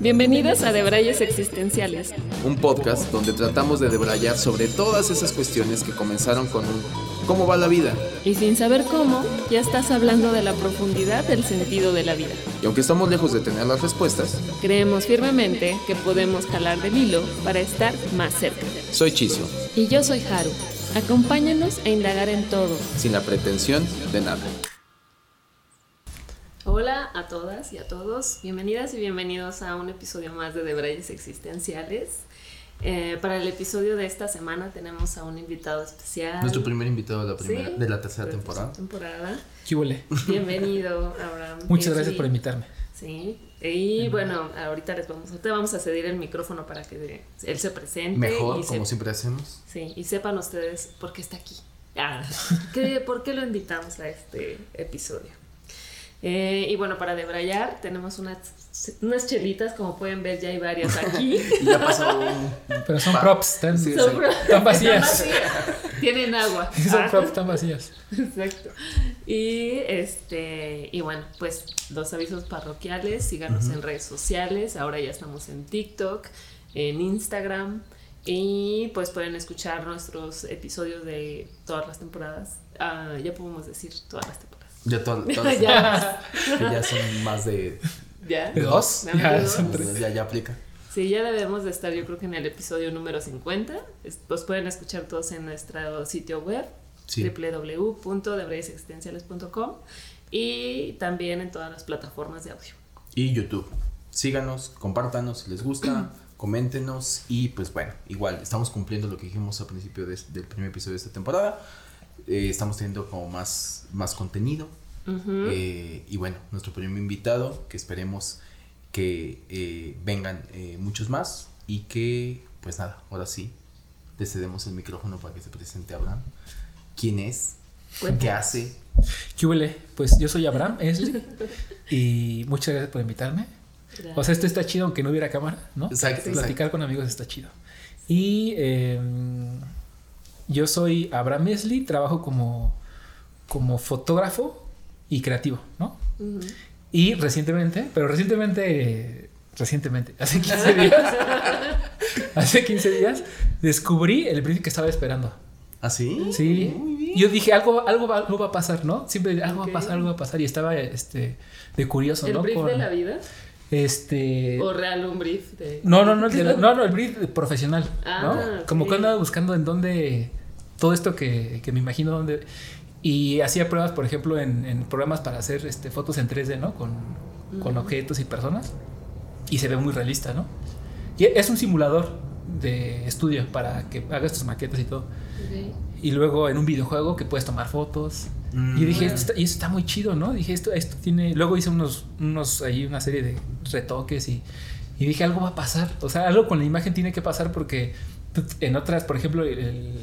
Bienvenidos a Debrayes Existenciales. Un podcast donde tratamos de debrayar sobre todas esas cuestiones que comenzaron con un ¿cómo va la vida? Y sin saber cómo, ya estás hablando de la profundidad del sentido de la vida. Y aunque estamos lejos de tener las respuestas, creemos firmemente que podemos jalar del hilo para estar más cerca. Soy Chisio. Y yo soy Haru. Acompáñanos a indagar en todo. Sin la pretensión de nada. Hola a todas y a todos, bienvenidas y bienvenidos a un episodio más de Debrayes Existenciales. Eh, para el episodio de esta semana tenemos a un invitado especial. Nuestro primer invitado de la, primera, de la tercera temporada. temporada. ¿Qué huele? Bienvenido, Abraham. Muchas gracias por invitarme. Sí, y bueno, ahorita les vamos, te vamos a ceder el micrófono para que él se presente. Mejor, como siempre hacemos. Sí, y sepan ustedes por qué está aquí. Ah, ¿Por qué lo invitamos a este episodio? Eh, y bueno, para debrayar tenemos unas, unas chelitas, como pueden ver ya hay varias aquí. ya pasó Pero son props, están, son vacías. Tienen agua. Son ah. props, están vacías. Exacto. Y este y bueno, pues los avisos parroquiales, síganos en redes sociales, ahora ya estamos en TikTok, en Instagram y pues pueden escuchar nuestros episodios de todas las temporadas. Ah, ya podemos decir todas las temporadas. Ya, ya. ya son más de, ¿Ya? dos. Ya, Ya, ya aplica. Sí, ya debemos de estar yo creo que en el episodio número 50. Los pueden escuchar todos en nuestro sitio web sí. www.debrayesexistenciales.com y también en todas las plataformas de audio. Y YouTube. Síganos, compártanos si les gusta, coméntenos y pues bueno, igual estamos cumpliendo lo que dijimos al principio del primer episodio de esta temporada eh, estamos teniendo como más, más contenido. Eh, y bueno, nuestro primer invitado, que esperemos que eh, vengan muchos más y que, pues nada, ahora sí, le cedemos el micrófono para que se presente Abraham. ¿Quién es? ¿Qué hace? ¿Qué huele? Pues yo soy Abraham Esli y muchas gracias por invitarme. O sea, esto está chido aunque no hubiera cámara, ¿no? Exacto. Platicar con amigos está chido. Y em, yo soy Abraham Mesli, trabajo como, como fotógrafo y creativo, ¿no? Y recientemente, pero recientemente, recientemente, hace 15 días, hace 15 días, descubrí el brief que estaba esperando. ¿Ah, sí? Sí. Yo dije, algo, algo, va, algo va a pasar, ¿no? Siempre algo va a pasar, algo va a pasar. Y estaba este, de curioso, ¿El ¿no? ¿El brief de la vida? Este. ¿O real un brief? De... No, no, no, no, no, el brief profesional. Ah, Como que andaba buscando en dónde todo esto que, que me imagino donde... Y hacía pruebas, por ejemplo, en, en programas para hacer este, fotos en 3D, ¿no? Con, con objetos y personas. Y se ve muy realista, ¿no? Y es un simulador de estudio para que hagas tus maquetas y todo. Y luego en un videojuego que puedes tomar fotos. y dije, mm. esto está, y eso está muy chido, ¿no? Dije, esto, esto tiene. Luego hice unos, unos ahí una serie de retoques y, y dije, algo va a pasar. O sea, algo con la imagen tiene que pasar porque en otras, por ejemplo,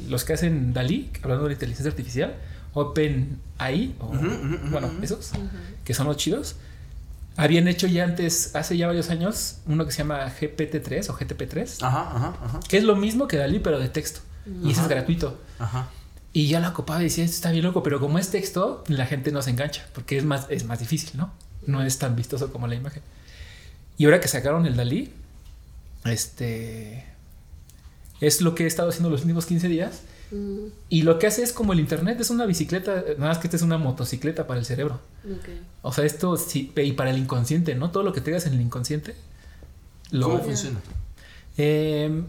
los que hacen Dalí, hablando de inteligencia artificial, Open AI, o, bueno, esos, que son los chidos, habían hecho ya antes, hace ya varios años, uno que se llama GPT-3 o GTP-3, que es lo mismo que Dalí, pero de texto. Y ese es gratuito. Y ya la copaba y decía, esto está bien loco, pero como es texto, la gente no se engancha, porque es más, es más difícil, ¿no? No es tan vistoso como la imagen. Y ahora que sacaron el Dalí, este es lo que he estado haciendo los últimos 15 días. Mm. Y lo que hace es como el internet, es una bicicleta, nada más que esta es una motocicleta para el cerebro. O sea, esto sí, y para el inconsciente, ¿no? Todo lo que tengas en el inconsciente. ¿Cómo funciona? Em,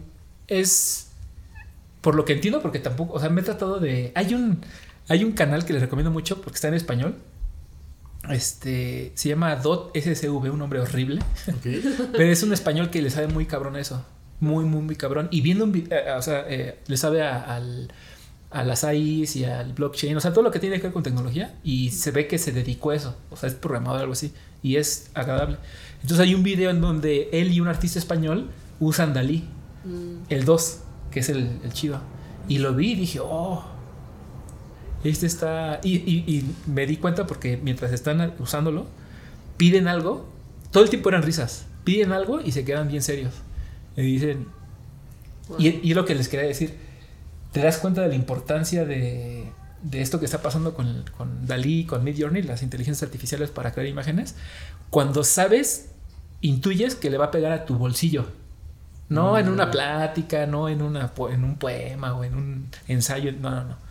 es, por lo que entiendo, porque tampoco, o sea, me he tratado de... Hay un, hay un canal que les recomiendo mucho porque está en español. Este, se llama Dot SSV, un nombre horrible. Pero es un español que le sabe muy cabrón eso muy, muy, muy cabrón. Y viendo un video, eh, o sea, eh, le sabe a, al, a las AIs y al blockchain, o sea, todo lo que tiene que ver con tecnología. Y se ve que se dedicó a eso, o sea, es programado o algo así. Y es agradable. Entonces hay un video en donde él y un artista español usan Dalí, mm. el 2, que es el, el chido. Y lo vi y dije, oh, este está. Y, y, y, me di cuenta porque mientras están usándolo, piden algo. Todo el tiempo eran risas. Piden algo y se quedan bien serios. Y dicen, y, y, lo que les quería decir, te das cuenta de la importancia de, de esto que está pasando con, con Dalí, con Midjourney, las inteligencias artificiales para crear imágenes, cuando sabes, intuyes que le va a pegar a tu bolsillo. No en una mm. plática, no en, una, en un poema o en un ensayo, no, no, no.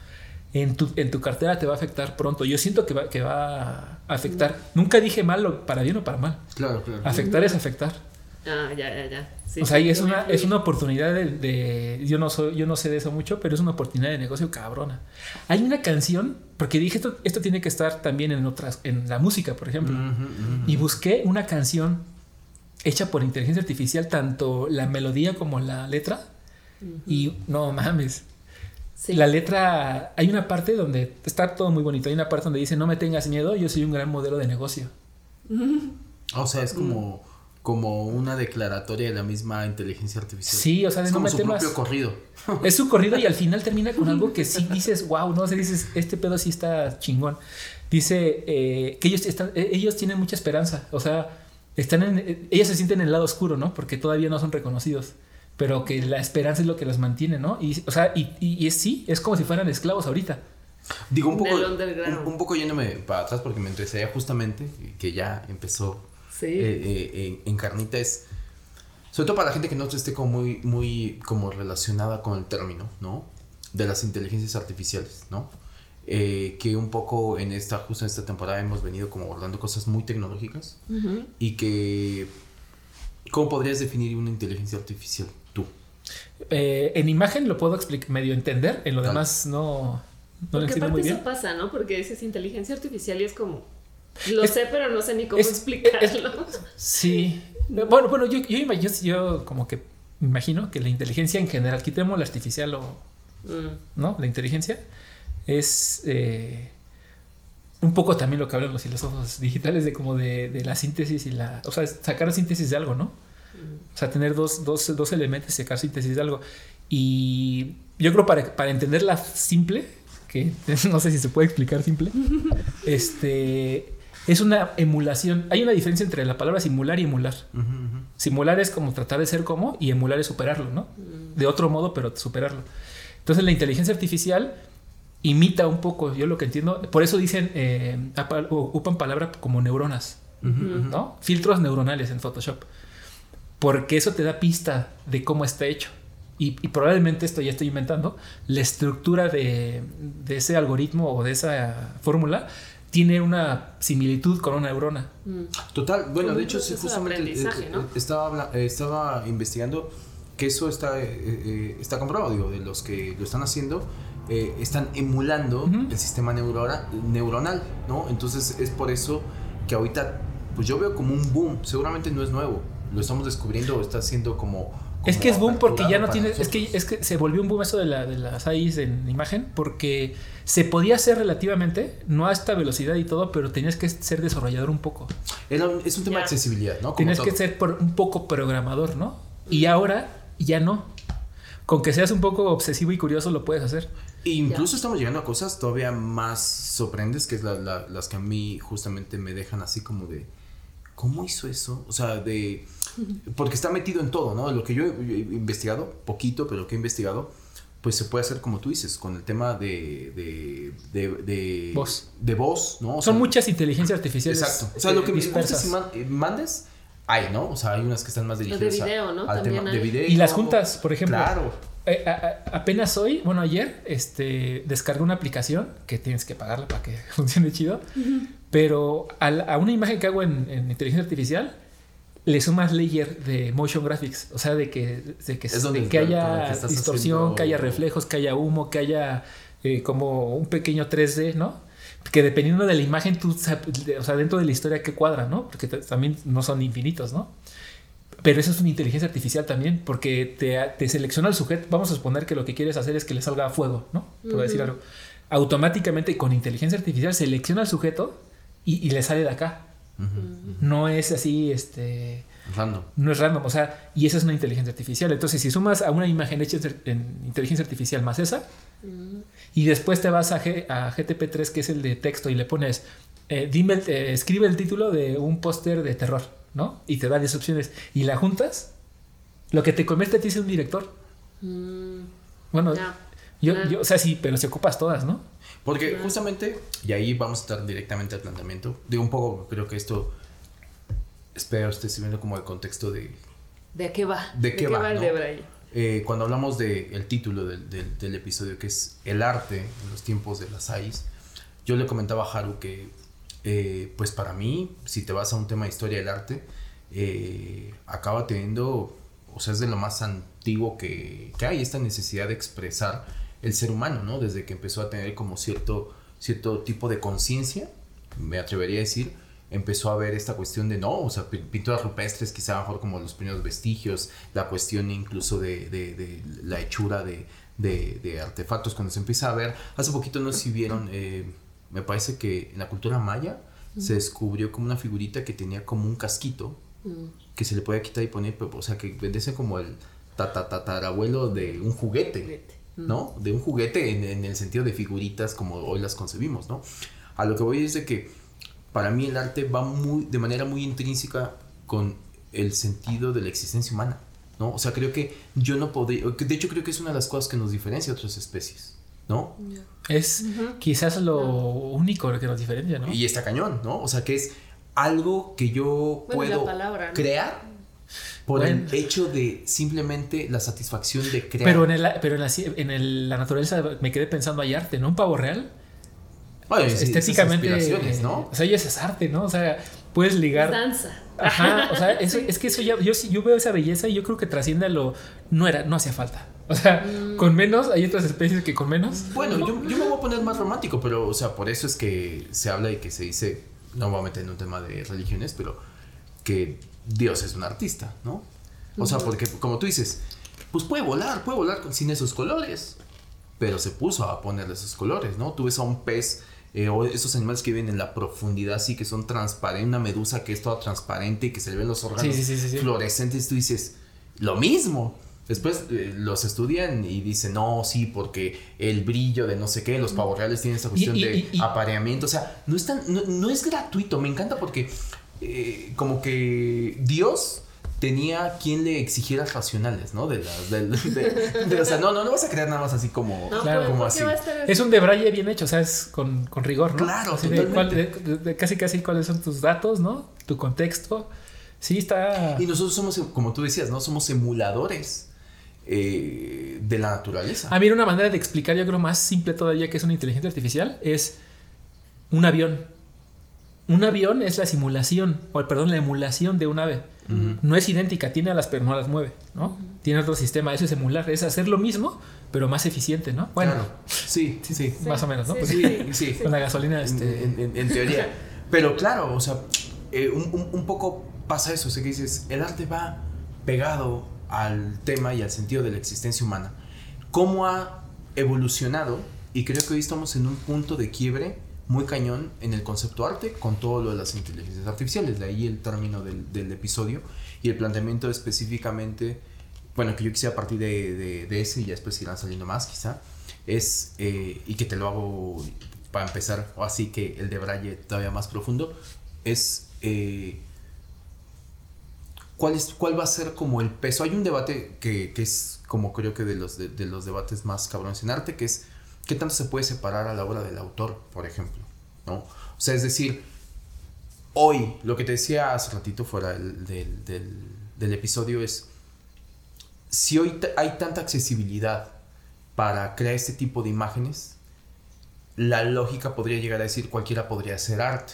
En tu, en tu cartera te va a afectar pronto. Yo siento que va, que va a afectar. Mm. Nunca dije mal para bien o para mal. Claro, claro. Afectar es afectar. Ah, ya, ya, ya. o sea, y es una, es una oportunidad de, yo no soy, yo no sé de eso mucho, pero es una oportunidad de negocio cabrona. Hay una canción, porque dije esto, esto tiene que estar también en otras, en la música, por ejemplo. Y busqué una canción hecha por inteligencia artificial, tanto la melodía como la letra. Y no mames. La letra, hay una parte donde está todo muy bonito. Hay una parte donde dice, no me tengas miedo, yo soy un gran modelo de negocio. O sea, es como como una declaratoria de la misma inteligencia artificial. Sí, o sea, es como su propio corrido. Es su corrido y al final termina con algo que sí dices, wow, no, o dices, este pedo sí está chingón. Dice eh, que ellos están, eh, ellos tienen mucha esperanza, o sea, están en, eh, ellos se sienten en el lado oscuro, ¿no? Porque todavía no son reconocidos, pero que la esperanza es lo que los mantiene, ¿no? Y, o sea, y, y, es, sí, es como si fueran esclavos ahorita. Digo, un poco, un, un, poco yéndome para atrás porque me interesaría justamente que ya empezó eh, eh, en carnita es, sobre todo para la gente que no esté como muy, muy como relacionada con el término, ¿no? De las inteligencias artificiales, ¿no? Eh, que un poco en esta, justo en esta temporada hemos venido como abordando cosas muy tecnológicas y que, ¿cómo podrías definir una inteligencia artificial tú? en imagen lo puedo explicar, medio entender, en lo demás no, no Porque lo entiendo muy bien. eso pasa, ¿no? Porque dices inteligencia artificial y es como lo sé, pero no sé ni cómo explicarlo. sí. Bueno, bueno, yo, yo, yo, yo, como que imagino que la inteligencia en general, quitemos la artificial o. Mm. ¿No? La inteligencia es. Eh, un poco también lo que hablan los filósofos digitales de como de, de, la síntesis y la. O sea, sacar síntesis de algo, ¿no? Mm. O sea, tener dos, dos, dos elementos y sacar síntesis de algo. Y yo creo para, para entenderla simple, que no sé si se puede explicar simple, este es una emulación. Hay una diferencia entre la palabra simular y emular. Simular es como tratar de ser como y emular es superarlo, ¿no? De otro modo, pero superarlo. Entonces la inteligencia artificial imita un poco, yo lo que entiendo, por eso dicen, eh, ocupan palabra como neuronas, ¿no? Filtros neuronales en Photoshop. Porque eso te da pista de cómo está hecho. Y, probablemente esto ya estoy inventando, la estructura de, de ese algoritmo o de esa fórmula tiene una similitud con una neurona. Mm. Total, bueno, de hecho, justamente eh, eh, estaba, eh, estaba investigando que eso está, está comprobado, digo, de los que lo están haciendo, están emulando el sistema neuronal, ¿no? Entonces es por eso que ahorita, pues yo veo como un boom, seguramente no es nuevo, lo estamos descubriendo, está siendo como es que es boom porque ya no tiene. Es que, es que se volvió un boom eso de, la, de las AIs en imagen porque se podía hacer relativamente, no a esta velocidad y todo, pero tenías que ser desarrollador un poco. Es un tema de accesibilidad, ¿no? Tienes que ser un poco programador, ¿no? Y ahora ya no. Con que seas un poco obsesivo y curioso lo puedes hacer. E incluso estamos llegando a cosas todavía más sorprendentes, que es las que a mí justamente me dejan así como de. ¿Cómo hizo eso? O sea, de porque está metido en todo, ¿no? Lo que yo he investigado, poquito, pero lo que he investigado, pues se puede hacer como tú dices, con el tema de... de, de, voz. De voz, ¿no? Son muchas inteligencias artificiales. Exacto. O sea, lo que dispersas. Eh, mandes, hay, ¿no? O sea, hay unas que están más dirigidas de video, ¿no? al tema de video. Y las juntas, por ejemplo. Claro. Eh, apenas hoy, bueno, ayer, este, descargué una aplicación que tienes que pagarla para que funcione chido. Pero a, una imagen que hago en, en inteligencia artificial, le sumas layer de motion graphics, o sea, de que, de que, que haya distorsión, que haya reflejos, que haya humo, que haya eh, como un pequeño 3D, ¿no? Que dependiendo de la imagen, tú, o sea, dentro de la historia que cuadra, ¿no? Porque también no son infinitos, ¿no? Pero eso es una inteligencia artificial también, porque te, te, selecciona el sujeto. Vamos a suponer que lo que quieres hacer es que le salga fuego, ¿no? Por decir algo. Automáticamente con inteligencia artificial selecciona al sujeto y, y le sale de acá. No es así, este... Random. No es random, o sea, y esa es una inteligencia artificial. Entonces, si sumas a una imagen hecha en inteligencia artificial más esa, y después te vas a, a, GTP3, que es el de texto, y le pones, eh, dime, eh, escribe el título de un póster de terror, ¿no? Y te da 10 opciones, y la juntas, lo que te convierte a ti es un director. Mm. Bueno, Yo, yo, o sea, sí, pero si ocupas todas, ¿no? Porque justamente, y ahí vamos a estar directamente al planteamiento, de un poco, creo que esto, espero esté sirviendo como el contexto de... ¿De qué va? ¿De qué, va, el de eh, cuando hablamos del el título del, del, episodio, que es El arte en los tiempos de las AIS, yo le comentaba a Haru que, eh, pues para mí, si te vas a un tema de historia del arte, eh, acaba teniendo, o sea, es de lo más antiguo que, que hay, esta necesidad de expresar el ser humano, ¿no? Desde que empezó a tener como cierto, cierto tipo de conciencia, me atrevería a decir, empezó a ver esta cuestión de no, o sea, pinturas rupestres, quizá mejor como los primeros vestigios, la cuestión incluso de, de, la hechura de, de, artefactos, cuando se empieza a ver, hace poquito no sé si vieron, eh, me parece que en la cultura maya se descubrió como una figurita que tenía como un casquito mm. que se le podía quitar y poner, o sea, que vendese como el tatarabuelo de un juguete. ¿No? De un juguete en, el sentido de figuritas como hoy las concebimos, ¿no? A lo que voy es de que para mí el arte va muy, de manera muy intrínseca con el sentido de la existencia humana, ¿no? O sea, creo que yo no podría, de hecho creo que es una de las cosas que nos diferencia de otras especies, ¿no? Es quizás lo único que nos diferencia, ¿no? Y está cañón, ¿no? O sea, que es algo que yo puedo crear por el hecho de simplemente la satisfacción de crear. Pero en, el, pero en, la, en el, la naturaleza me quedé pensando, hay arte, ¿no? Un pavo real. estéticamente. ¿no? O sea, ya es arte, ¿no? O sea, puedes ligar. danza. Ajá, o sea, es que eso ya, yo, yo veo esa belleza y yo creo que trasciende a lo. No era, no hacía falta. O sea, mm. con menos, hay otras especies que con menos. Bueno, yo, yo, me voy a poner más romántico, pero, o sea, por eso es que se habla y que se dice, no me voy a meter en un tema de religiones, pero que Dios es un artista, ¿no? O sea, porque como tú dices, pues puede volar, puede volar sin esos colores, pero se puso a ponerle esos colores, ¿no? Tú ves a un pez eh, o esos animales que viven en la profundidad, sí que son transparentes, una medusa que es toda transparente y que se le ven los órganos fluorescentes, tú dices, lo mismo. Después eh, los estudian y dicen, no, sí, porque el brillo de no sé qué, los pavos reales tienen esa cuestión de apareamiento. O sea, no es, tan, no es gratuito, me encanta porque eh, como que Dios tenía quien le exigiera racionales, ¿no? De las, de, o sea, no, no, no vas a crear nada más así como, claro, como así. Es un debraye bien hecho, o sea, es con, con rigor, ¿no? Claro, casi, casi cuáles son tus datos, ¿no? Tu contexto. Sí, está. Y nosotros somos, como tú decías, ¿no? Somos emuladores. Eh, de la naturaleza. A mí una manera de explicar, yo creo más simple todavía que es una inteligencia artificial, es un avión un avión es la simulación, o perdón, la emulación de un ave. No es idéntica, tiene alas pero no las mueve, ¿no? Tiene otro sistema, eso es emular, es hacer lo mismo, pero más eficiente, ¿no? Bueno, sí, sí, sí, Más o menos, ¿no? Pues sí, sí, Con la gasolina. Este... En, teoría. pero claro, o sea, eh, un, poco pasa eso, o sea, que dices, el arte va pegado al tema y al sentido de la existencia humana. ¿Cómo ha evolucionado? Y creo que hoy estamos en un punto de quiebre muy cañón en el concepto arte con todo lo de las inteligencias artificiales. De ahí el término del, del episodio y el planteamiento específicamente, bueno, que yo quisiera partir de, de, ese y ya después irán saliendo más quizá, es, eh, y que te lo hago para empezar, o así que el de Braille todavía más profundo, es... Eh, ¿Cuál, es, ¿Cuál va a ser como el peso? Hay un debate que, que es como creo que de los, de, de los debates más cabrones en arte, que es ¿qué tanto se puede separar a la obra del autor, por ejemplo? ¿No? O sea, es decir, hoy, lo que te decía hace ratito fuera del, del, episodio es, si hoy hay tanta accesibilidad para crear este tipo de imágenes, la lógica podría llegar a decir cualquiera podría hacer arte.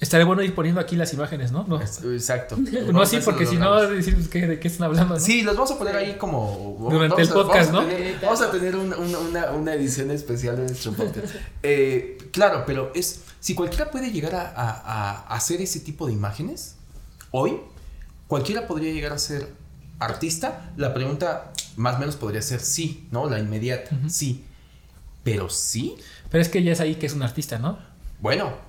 Estaría bueno ir poniendo aquí las imágenes, ¿no? Exacto. no así, porque si no, decir de qué están hablando. Sí, los vamos a poner ahí como. Durante el podcast, ¿no? vamos a tener una, edición especial de nuestro podcast. Eh, claro, pero es. Si cualquiera puede llegar a, hacer ese tipo de imágenes, hoy, cualquiera podría llegar a ser artista. La pregunta más o menos podría ser sí, ¿no? La inmediata, sí. Pero sí. Pero es que ya es ahí que es un artista, ¿no? Bueno,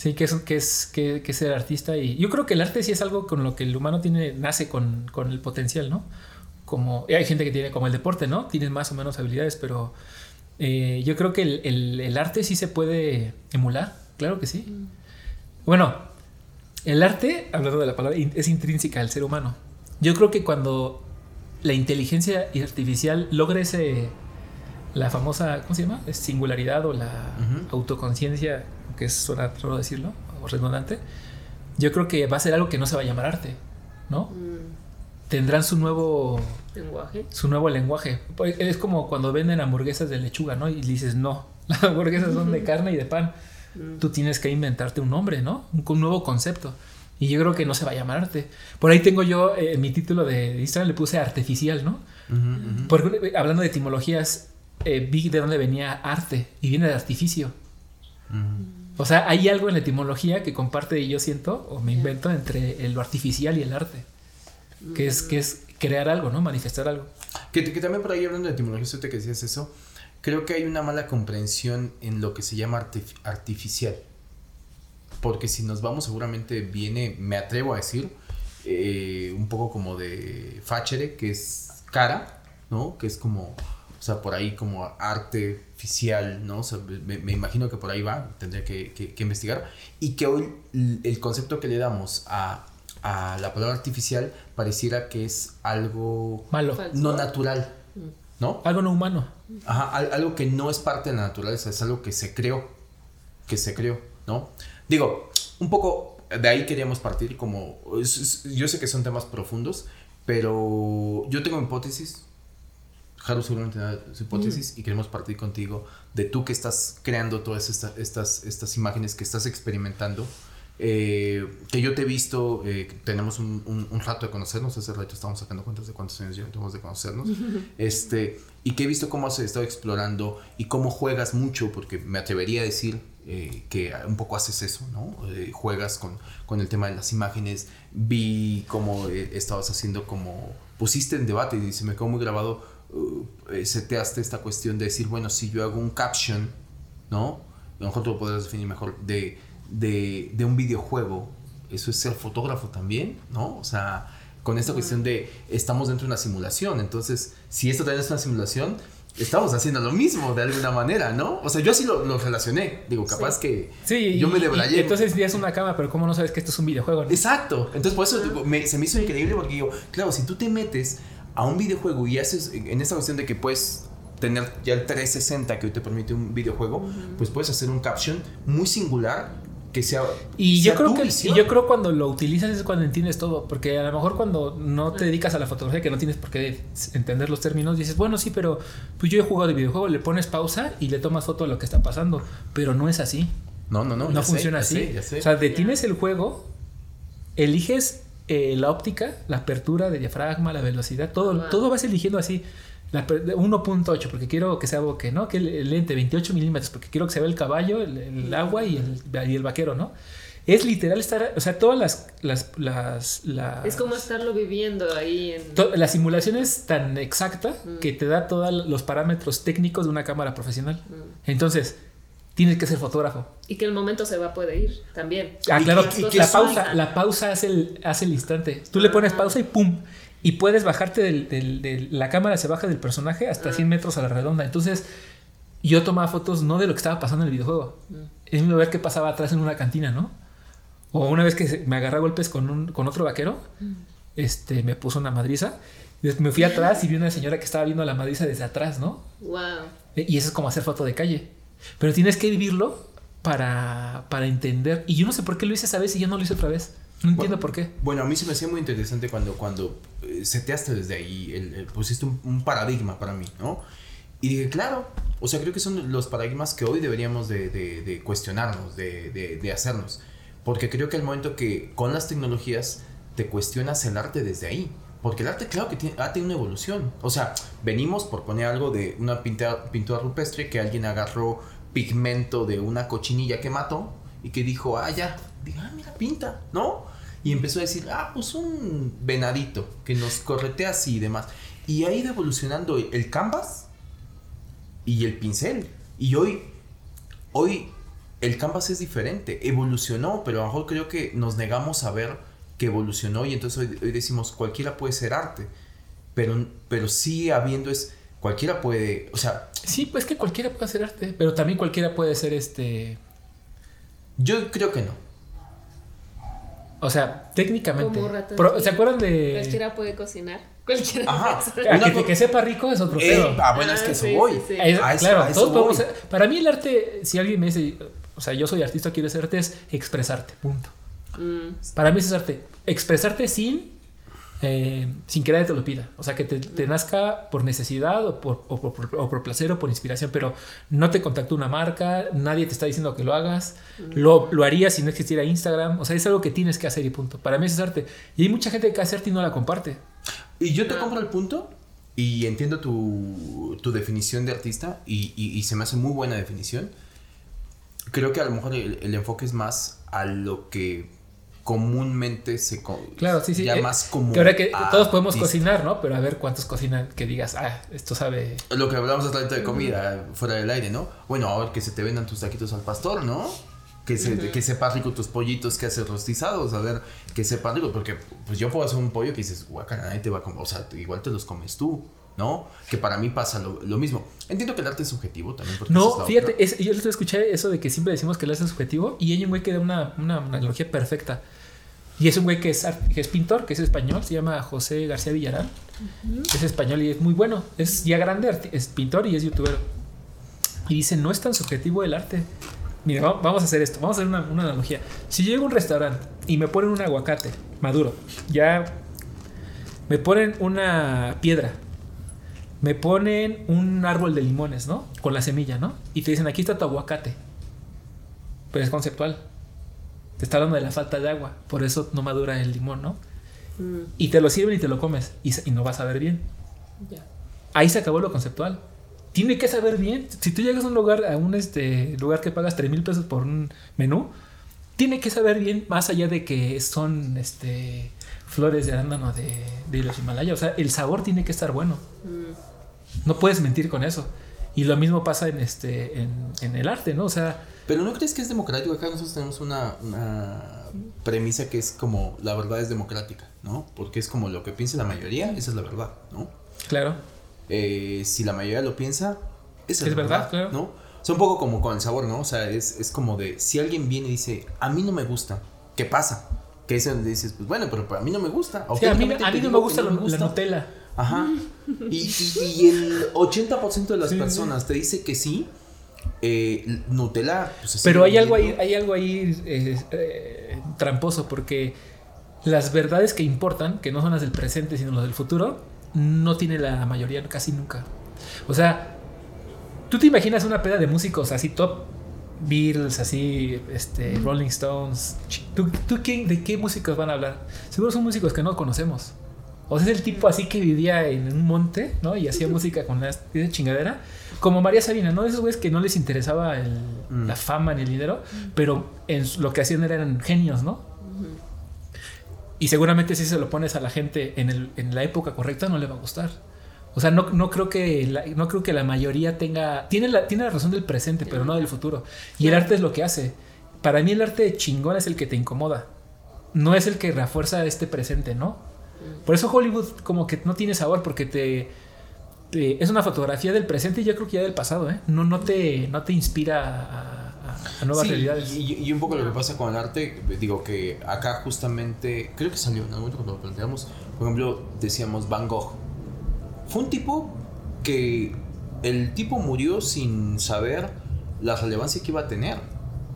Sí, que es, que es que, que ser artista. Y yo creo que el arte sí es algo con lo que el humano tiene, nace con, con el potencial, ¿no? Como, hay gente que tiene como el deporte, ¿no? Tienes más o menos habilidades, pero eh, yo creo que el, el, el, arte sí se puede emular, claro que sí. Mm. Bueno, el arte, hablando de la palabra, es intrínseca al ser humano. Yo creo que cuando la inteligencia artificial logra ese, la famosa, ¿cómo se llama? Singularidad o la autoconciencia, que es suena raro decirlo, o redundante, yo creo que va a ser algo que no se va a llamar arte, ¿no? Mm. Tendrán su nuevo lenguaje. Su nuevo lenguaje. Pues, es como cuando venden hamburguesas de lechuga, ¿no? Y dices, no, las hamburguesas son de carne y de pan. Mm. Tú tienes que inventarte un nombre, ¿no? Un, nuevo concepto. Y yo creo que no se va a llamar arte. Por ahí tengo yo, eh, mi título de Instagram le puse artificial, ¿no? Porque hablando de etimologías, eh, vi de dónde venía arte y viene de artificio. O sea, hay algo en la etimología que comparte, yo siento, o me invento, entre lo artificial y el arte. Que es, que es crear algo, ¿no? Manifestar algo. Que, que también por ahí hablando de etimología, usted que decías eso, creo que hay una mala comprensión en lo que se llama artificial. Porque si nos vamos, seguramente viene, me atrevo a decir, eh, un poco como de fachere, que es cara, ¿no? Que es como o sea, por ahí como arte oficial, ¿no? O sea, me, imagino que por ahí va, tendría que, que, investigar. Y que hoy el concepto que le damos a, a, la palabra artificial pareciera que es algo malo, no natural. ¿no? Algo no humano. Ajá, algo que no es parte de la naturaleza, es algo que se creó, que se creó, ¿no? Digo, un poco de ahí queríamos partir como, yo sé que son temas profundos, pero yo tengo hipótesis, Haru seguramente su hipótesis y queremos partir contigo de tú que estás creando todas estas, estas, estas imágenes que estás experimentando. Eh, que yo te he visto, eh, tenemos un, un, rato de conocernos, hace rato estamos sacando cuentas de cuántos años llevamos de conocernos, este, y que he visto cómo has estado explorando y cómo juegas mucho, porque me atrevería a decir eh, que un poco haces eso, ¿no? juegas con, con, el tema de las imágenes, vi cómo estabas haciendo como, pusiste en debate y se me quedó muy grabado uh, eh, seteaste esta cuestión de decir, bueno, si yo hago un caption, ¿no? A lo mejor tú lo podrás definir mejor, de, de, de un videojuego, eso es ser fotógrafo también, ¿no? O sea, con esta cuestión de estamos dentro de una simulación, entonces, si esto también es una simulación, estamos haciendo lo mismo de alguna manera, ¿no? O sea, yo así lo, lo relacioné. Digo, capaz que sí, yo me debrayé. entonces ya es una cama, pero ¿cómo no sabes que esto es un videojuego? Exacto. Entonces, por eso se me hizo increíble porque digo, claro, si tú te metes a un videojuego y haces en esta cuestión de que puedes tener ya el 360 que hoy te permite un videojuego, pues puedes hacer un caption muy singular que sea y yo creo que y yo creo cuando lo utilizas es cuando entiendes todo porque a lo mejor cuando no te dedicas a la fotografía que no tienes por qué entender los términos dices bueno sí pero pues yo he jugado de videojuego le pones pausa y le tomas foto de lo que está pasando pero no es así. No no no no funciona así. o sea detienes el juego eliges eh, la óptica, la apertura de diafragma, la velocidad, todo, todo vas eligiendo así. 1.8 porque quiero que sea boque, ¿no? Que el, lente 28 milímetros porque quiero que se vea el caballo, el, agua y el, y el, vaquero, ¿no? Es literal estar, o sea, todas las, las, las, Es como estarlo viviendo ahí en... la simulación es tan exacta mm. que te da todos los parámetros técnicos de una cámara profesional. Mm. Entonces, tienes que ser fotógrafo. Y que el momento se va a poder ir también. Ah, claro, la pausa, la pausa hace el, hace el instante. Tú le pones pausa y ¡pum! Y puedes bajarte del, del, la cámara se baja del personaje hasta 100 metros a la redonda. Entonces, yo tomaba fotos no de lo que estaba pasando en el videojuego. Es mi ver qué pasaba atrás en una cantina, ¿no? O una vez que me agarré golpes con, un, con otro vaquero, este, me puso una madriza. Me fui atrás y vi una señora que estaba viendo la madriza desde atrás, ¿no? Wow. Y eso es como hacer foto de calle. Pero tienes que vivirlo para, para entender. Y yo no sé por qué lo hice esa vez y ya no lo hice otra vez. No entiendo por qué. Bueno, a mí se me hacía muy interesante cuando, cuando eh, seteaste desde ahí, el, pusiste un, paradigma para mí, ¿no? Y dije, claro, o sea, creo que son los paradigmas que hoy deberíamos de, de, cuestionarnos, de, de, hacernos. Porque creo que el momento que con las tecnologías te cuestionas el arte desde ahí. Porque el arte, claro que tiene, ha tenido una evolución. O sea, venimos por poner algo de una pintura, pintura rupestre que alguien agarró pigmento de una cochinilla que mató y que dijo, ah, ya, ah, mira, pinta, ¿no? Y empezó a decir, ah, pues un venadito que nos corretea así y demás. Y ha ido evolucionando el canvas y el pincel. Y hoy, hoy el canvas es diferente, evolucionó, pero a lo mejor creo que nos negamos a ver que evolucionó y entonces hoy, decimos cualquiera puede ser arte, pero, pero sí habiendo es, cualquiera puede, o sea... Sí, pues que cualquiera puede hacer arte, pero también cualquiera puede ser este... Yo creo que no. O sea, técnicamente. Como ¿Se acuerdan de. Cualquiera puede cocinar. Cualquiera Ajá. que, que, sepa rico es otro eh, Ah, bueno, es que eso voy. claro, todos podemos. Para mí, el arte, si alguien me dice, o sea, yo soy artista, quiero ser arte, es expresarte, punto. Mm. Para mí es arte. Expresarte sin eh, sin que nadie te lo pida. O sea, que te, nazca por necesidad o por, o, por, placer o por inspiración, pero no te contactó una marca, nadie te está diciendo que lo hagas, lo, lo harías si no existiera Instagram. O sea, es algo que tienes que hacer y punto. Para mí eso es arte. Y hay mucha gente que hace arte y no la comparte. Y yo te compro el punto y entiendo tu, tu definición de artista y, y, se me hace muy buena definición. Creo que a lo mejor el enfoque es más a lo que comúnmente se claro, sí, sí. ya eh, más común. Que ahora que todos podemos cocinar, ¿no? Pero a ver cuántos cocinan que digas, ah, esto sabe. Lo que hablamos hasta de comida, fuera del aire, ¿no? Bueno, ahora que se te vendan tus taquitos al pastor, ¿no? Que, se, que sepa rico tus pollitos que haces rostizados, a ver, que sepa rico, porque pues yo puedo hacer un pollo que dices, guacala, nadie te va a comer, o sea, igual te los comes tú. ¿No? Que para mí pasa lo, mismo. Entiendo que el arte es subjetivo también. No, fíjate, yo les escuché eso de que siempre decimos que el arte es subjetivo y hay un güey que da una, una, analogía perfecta. Y es un güey que es, que es pintor, que es español, se llama José García Villarán. Es español y es muy bueno. Es ya grande, es pintor y es youtuber. Y dice, no es tan subjetivo el arte. Mira, vamos a hacer esto, vamos a hacer una, una analogía. Si yo llego a un restaurante y me ponen un aguacate maduro, ya me ponen una piedra, me ponen un árbol de limones, ¿no? Con la semilla, ¿no? Y te dicen, aquí está tu aguacate. Pero es conceptual. Te está hablando de la falta de agua. Por eso no madura el limón, ¿no? Mm. Y te lo sirven y te lo comes. Y, no vas a ver bien. Ahí se acabó lo conceptual. Tiene que saber bien. Si tú llegas a un lugar, a un este, lugar que pagas 3 mil pesos por un menú, tiene que saber bien, más allá de que son este, flores de arándano de, de los Himalayas. O sea, el sabor tiene que estar bueno. Mm. No puedes mentir con eso. Y lo mismo pasa en, este, en, en el arte, ¿no? O sea, pero ¿no crees que es democrático? Acá nosotros tenemos una, premisa que es como la verdad es democrática, ¿no? Porque es como lo que piensa la mayoría, esa es la verdad, ¿no? Claro. Eh, si la mayoría lo piensa, esa es, la verdad, claro. ¿no? O sea, un poco como con el sabor, ¿no? O sea, es, como de, si alguien viene y dice, a mí no me gusta, ¿qué pasa? Que es donde dices, pues bueno, pero, a mí no me gusta. Sí, a mí, a mí no me gusta, la, Nutella. Ajá. Y, y, el 80% de las personas te dice que sí, eh, Nutella. Pues, Pero hay algo ahí, hay algo ahí eh, eh, tramposo porque las verdades que importan, que no son las del presente sino las del futuro, no tiene la mayoría casi nunca. O sea, tú te imaginas una peda de músicos así top Beatles, así, este, Rolling Stones. ¿Tú, tú de qué músicos van a hablar? Seguro son músicos que no conocemos. O sea, es el tipo así que vivía en un monte, ¿no? Y hacía música con esa chingadera. Como María Sabina, ¿no? Esos güeyes que no les interesaba mm. la fama ni el dinero, pero en lo que hacían eran genios, ¿no? Y seguramente si se lo pones a la gente en, el, en la época correcta no le va a gustar. O sea, no, no, creo que la, no creo que la mayoría tenga... Tiene la, tiene la razón del presente, pero no del futuro. Y el arte es lo que hace. Para mí el arte chingón es el que te incomoda. No es el que refuerza este presente, ¿no? Por eso Hollywood como que no tiene sabor porque te es una fotografía del presente y yo creo que ya del pasado, ¿eh? No, no, te, no te inspira a, nuevas realidades. Y, un poco lo que pasa con el arte, digo que acá justamente, creo que salió en algún momento cuando lo planteamos, por ejemplo, decíamos Van Gogh. Fue un tipo que el tipo murió sin saber la relevancia que iba a tener.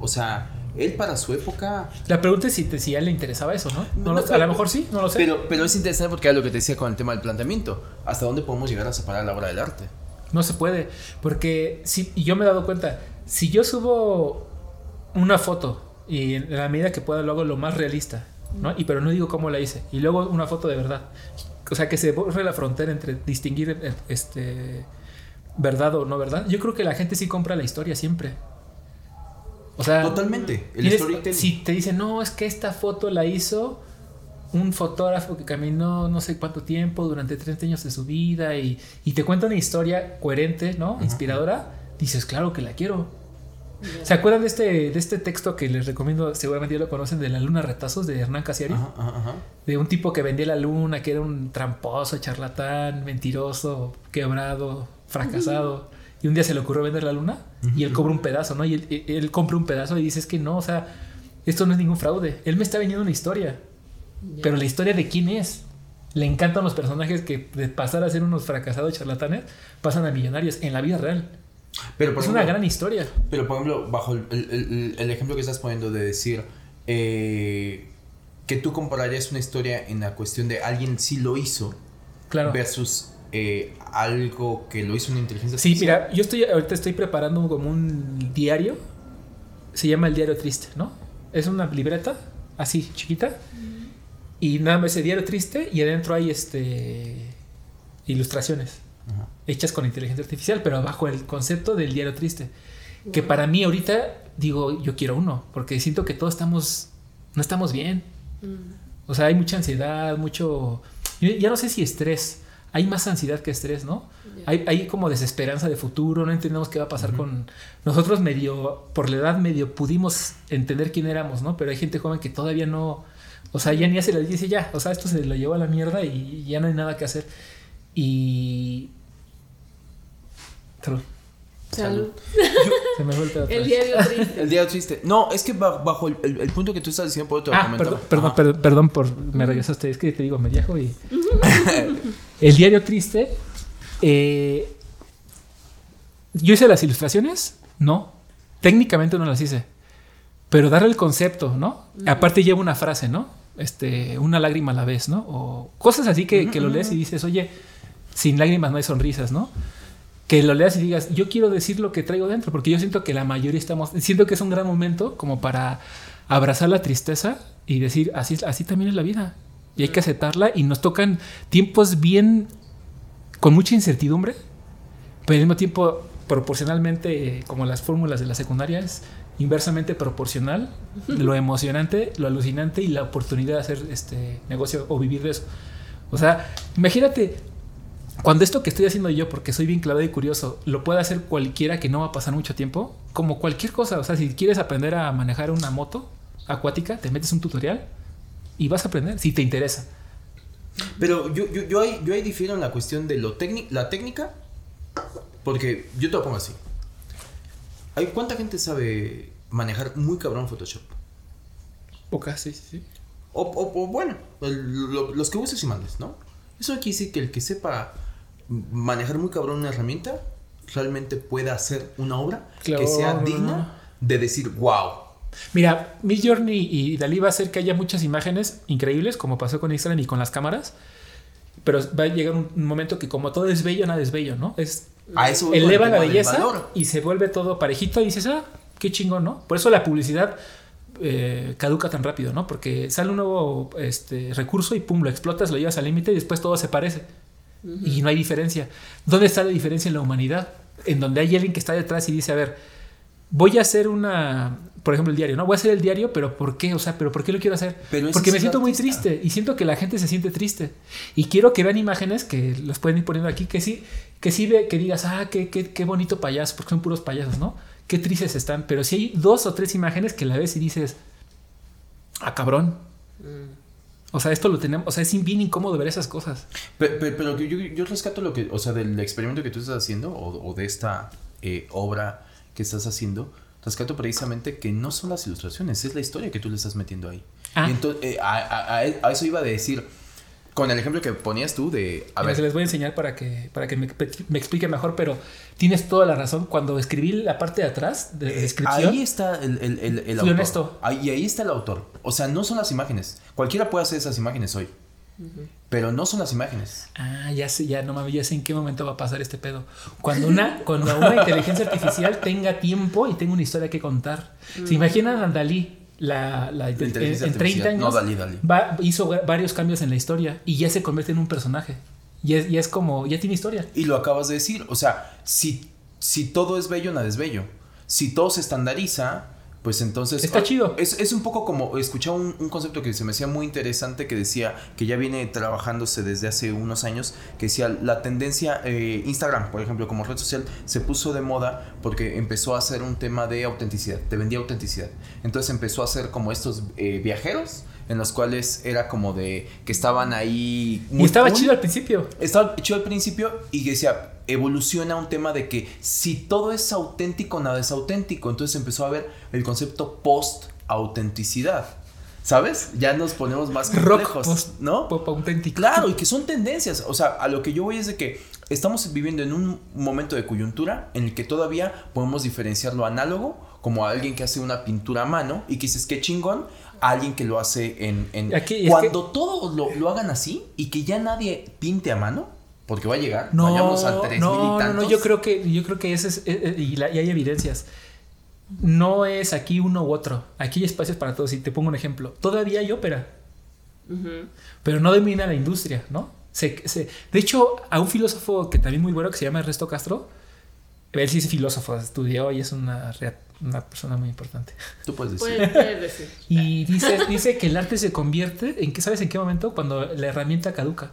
O sea, él para su época. La pregunta es si, si a él le interesaba eso, ¿no? a lo mejor sí, no lo sé. Pero, pero es interesante porque era lo que te decía con el tema del planteamiento. ¿Hasta dónde podemos llegar a separar la obra del arte? No se puede. Porque si, y yo me he dado cuenta, si yo subo una foto y en la medida que pueda lo hago lo más realista, ¿no? Y pero no digo cómo la hice. Y luego una foto de verdad. O sea, que se borre la frontera entre distinguir eh, este verdad o no verdad. Yo creo que la gente sí compra la historia siempre. O sea, totalmente. El si te dicen, no, es que esta foto la hizo un fotógrafo que caminó no sé cuánto tiempo durante 30 años de su vida y, te cuenta una historia coherente, ¿no? Inspiradora, dices, claro que la quiero. ¿Se acuerdan de este, de este texto que les recomiendo? Seguramente ya lo conocen, de La Luna Retazos de Hernán Casiari. De un tipo que vendía la luna, que era un tramposo, charlatán, mentiroso, quebrado, fracasado y un día se le ocurrió vender la luna y él cobra un pedazo, ¿no? Y él, compra un pedazo y dice, es que no, o sea, esto no es ningún fraude. Él me está vendiendo una historia. Pero la historia de quién es. Le encantan los personajes que de pasar a ser unos fracasados charlatanes pasan a millonarios en la vida real. Pero es una gran historia. Pero por ejemplo, bajo el, ejemplo que estás poniendo de decir eh, que tú compararías una historia en la cuestión de alguien sí lo hizo claro. versus eh, algo que lo hizo una inteligencia artificial. Sí, mira, yo estoy ahorita estoy preparando como un diario. Se llama El Diario Triste, ¿no? Es una libreta así chiquita y nada más ese diario triste y adentro hay este ilustraciones hechas con inteligencia artificial, pero bajo el concepto del diario triste. Que para mí ahorita digo, yo quiero uno, porque siento que todos estamos, no estamos bien. Mm. O sea, hay mucha ansiedad, mucho, ya no sé si estrés, hay más ansiedad que estrés, ¿no? Hay, hay, como desesperanza de futuro, no entendemos qué va a pasar con... Nosotros medio, por la edad medio pudimos entender quién éramos, ¿no? Pero hay gente joven que todavía no, o sea, ya ni se le dice ya, o sea, esto se lo llevó a la mierda y ya no hay nada que hacer. Y... Salud. Salud. se me vuelve El diario triste. El diario triste. No, es que bajo el, el, punto que tú estás diciendo, por otro ah, Perdón, perdón, perdón, por. Me regresaste. Es que te digo, me viajo y. el diario triste. Eh, yo hice las ilustraciones, no. Técnicamente no las hice. Pero darle el concepto, ¿no? Aparte lleva una frase, ¿no? este, una lágrima a la vez, ¿no? O cosas así que, lo lees y dices, oye, sin lágrimas no hay sonrisas, ¿no? Que lo leas y digas, yo quiero decir lo que traigo dentro, porque yo siento que la mayoría estamos, siento que es un gran momento como para abrazar la tristeza y decir, así, así también es la vida. Y hay que aceptarla y nos tocan tiempos bien, con mucha incertidumbre, pero al mismo tiempo proporcionalmente, como las fórmulas de la secundaria, es inversamente proporcional lo emocionante, lo alucinante y la oportunidad de hacer este negocio o vivir de eso. O sea, imagínate cuando esto que estoy haciendo yo, porque soy bien claro y curioso, lo puede hacer cualquiera que no va a pasar mucho tiempo, como cualquier cosa. O sea, si quieres aprender a manejar una moto acuática, te metes un tutorial y vas a aprender si te interesa. Pero yo, yo, yo, ahí, yo ahí difiero en la cuestión de lo la técnica, porque yo te lo pongo así. ¿Hay, ¿Cuánta gente sabe manejar muy cabrón Photoshop? Pocas, sí, sí. O, o, bueno, los que uses y mandes, ¿no? Eso quiere decir que el que sepa manejar muy cabrón una herramienta realmente pueda hacer una obra que sea digna de decir wow. Mira, Mi Journey y Dalí va a hacer que haya muchas imágenes increíbles, como pasó con Instagram y con las cámaras. Pero va a llegar un momento que, como todo es bello, nada es bello, ¿no? Es eleva la belleza y se vuelve todo parejito y dices, ah, qué chingón, ¿no? Por eso la publicidad eh, caduca tan rápido, ¿no? Porque sale un nuevo este, recurso y pum, lo explotas, lo llevas al límite y después todo se parece. Y no hay diferencia. ¿Dónde está la diferencia en la humanidad? En donde hay alguien que está detrás y dice, a ver, voy a hacer una, por ejemplo, el diario, ¿no? Voy a hacer el diario, pero ¿por qué? O sea, ¿pero por qué lo quiero hacer? Porque me siento muy triste y siento que la gente se siente triste. Y quiero que vean imágenes que los pueden ir poniendo aquí, que sí, que sí ve, que digas, ah, qué, qué, qué bonito payaso, porque son puros payasos, ¿no? Qué tristes están. Pero si hay dos o tres imágenes que la ves y dices, ah, cabrón. Mm. O sea, esto lo tenemos, o sea, es bien incómodo ver esas cosas. Pero, pero, yo, yo, rescato lo que, o sea, del experimento que tú estás haciendo o, o de esta eh, obra que estás haciendo, rescato precisamente que no son las ilustraciones, es la historia que tú le estás metiendo ahí. Ah. Y entonces, eh, a, a, eso iba a decir, con el ejemplo que ponías tú de... A ver. les voy a enseñar para que, para que me, explique mejor, pero tienes toda la razón. Cuando escribí la parte de atrás de la eh, descripción... Ahí está el, el, el, el autor. Honesto. Ahí, y ahí está el autor. O sea, no son las imágenes. Cualquiera puede hacer esas imágenes hoy. Pero no son las imágenes. Ah, ya sé, ya no mames, ya sé en qué momento va a pasar este pedo. Cuando una, cuando una inteligencia artificial tenga tiempo y tenga una historia que contar. ¿Se imaginan a Dalí? La, la, en, 30 años no, Dalí, Dalí. hizo varios cambios en la historia y ya se convierte en un personaje. Y es, y es como, ya tiene historia. Y lo acabas de decir, o sea, si, si todo es bello, nada es bello. Si todo se estandariza, pues entonces... Está chido. Es, es, un poco como, escuchaba un, un, concepto que se me hacía muy interesante que decía, que ya viene trabajándose desde hace unos años, que decía, la tendencia, eh, Instagram, por ejemplo, como red social, se puso de moda porque empezó a hacer un tema de autenticidad, te vendía autenticidad. Entonces empezó a hacer como estos eh, viajeros en los cuales era como de que estaban ahí. y estaba chido al principio. Estaba chido al principio y decía, evoluciona un tema de que si todo es auténtico, nada es auténtico. Entonces empezó a ver el concepto post autenticidad. ¿Sabes? Ya nos ponemos más complejos, ¿no? Pop auténtico. Claro, y que son tendencias. O sea, a lo que yo voy es de que estamos viviendo en un momento de coyuntura en el que todavía podemos diferenciar lo análogo como a alguien que hace una pintura a mano y que dices, qué chingón, a alguien que lo hace en... en... Cuando todos lo, lo, hagan así y que ya nadie pinte a mano, porque va a llegar, no, vayamos a 3 no, no, no, yo creo que, yo creo que ese es, eh, eh, y, hay evidencias no es aquí uno u otro. Aquí hay espacios para todos. Y te pongo un ejemplo. Todavía hay ópera. Pero no domina la industria, ¿no? Se, de hecho, a un filósofo que también muy bueno que se llama Ernesto Castro, él sí es filósofo, estudió y es una, una persona muy importante. Tú puedes decir. decir. Y dice, dice que el arte se convierte en que, ¿sabes en qué momento? Cuando la herramienta caduca.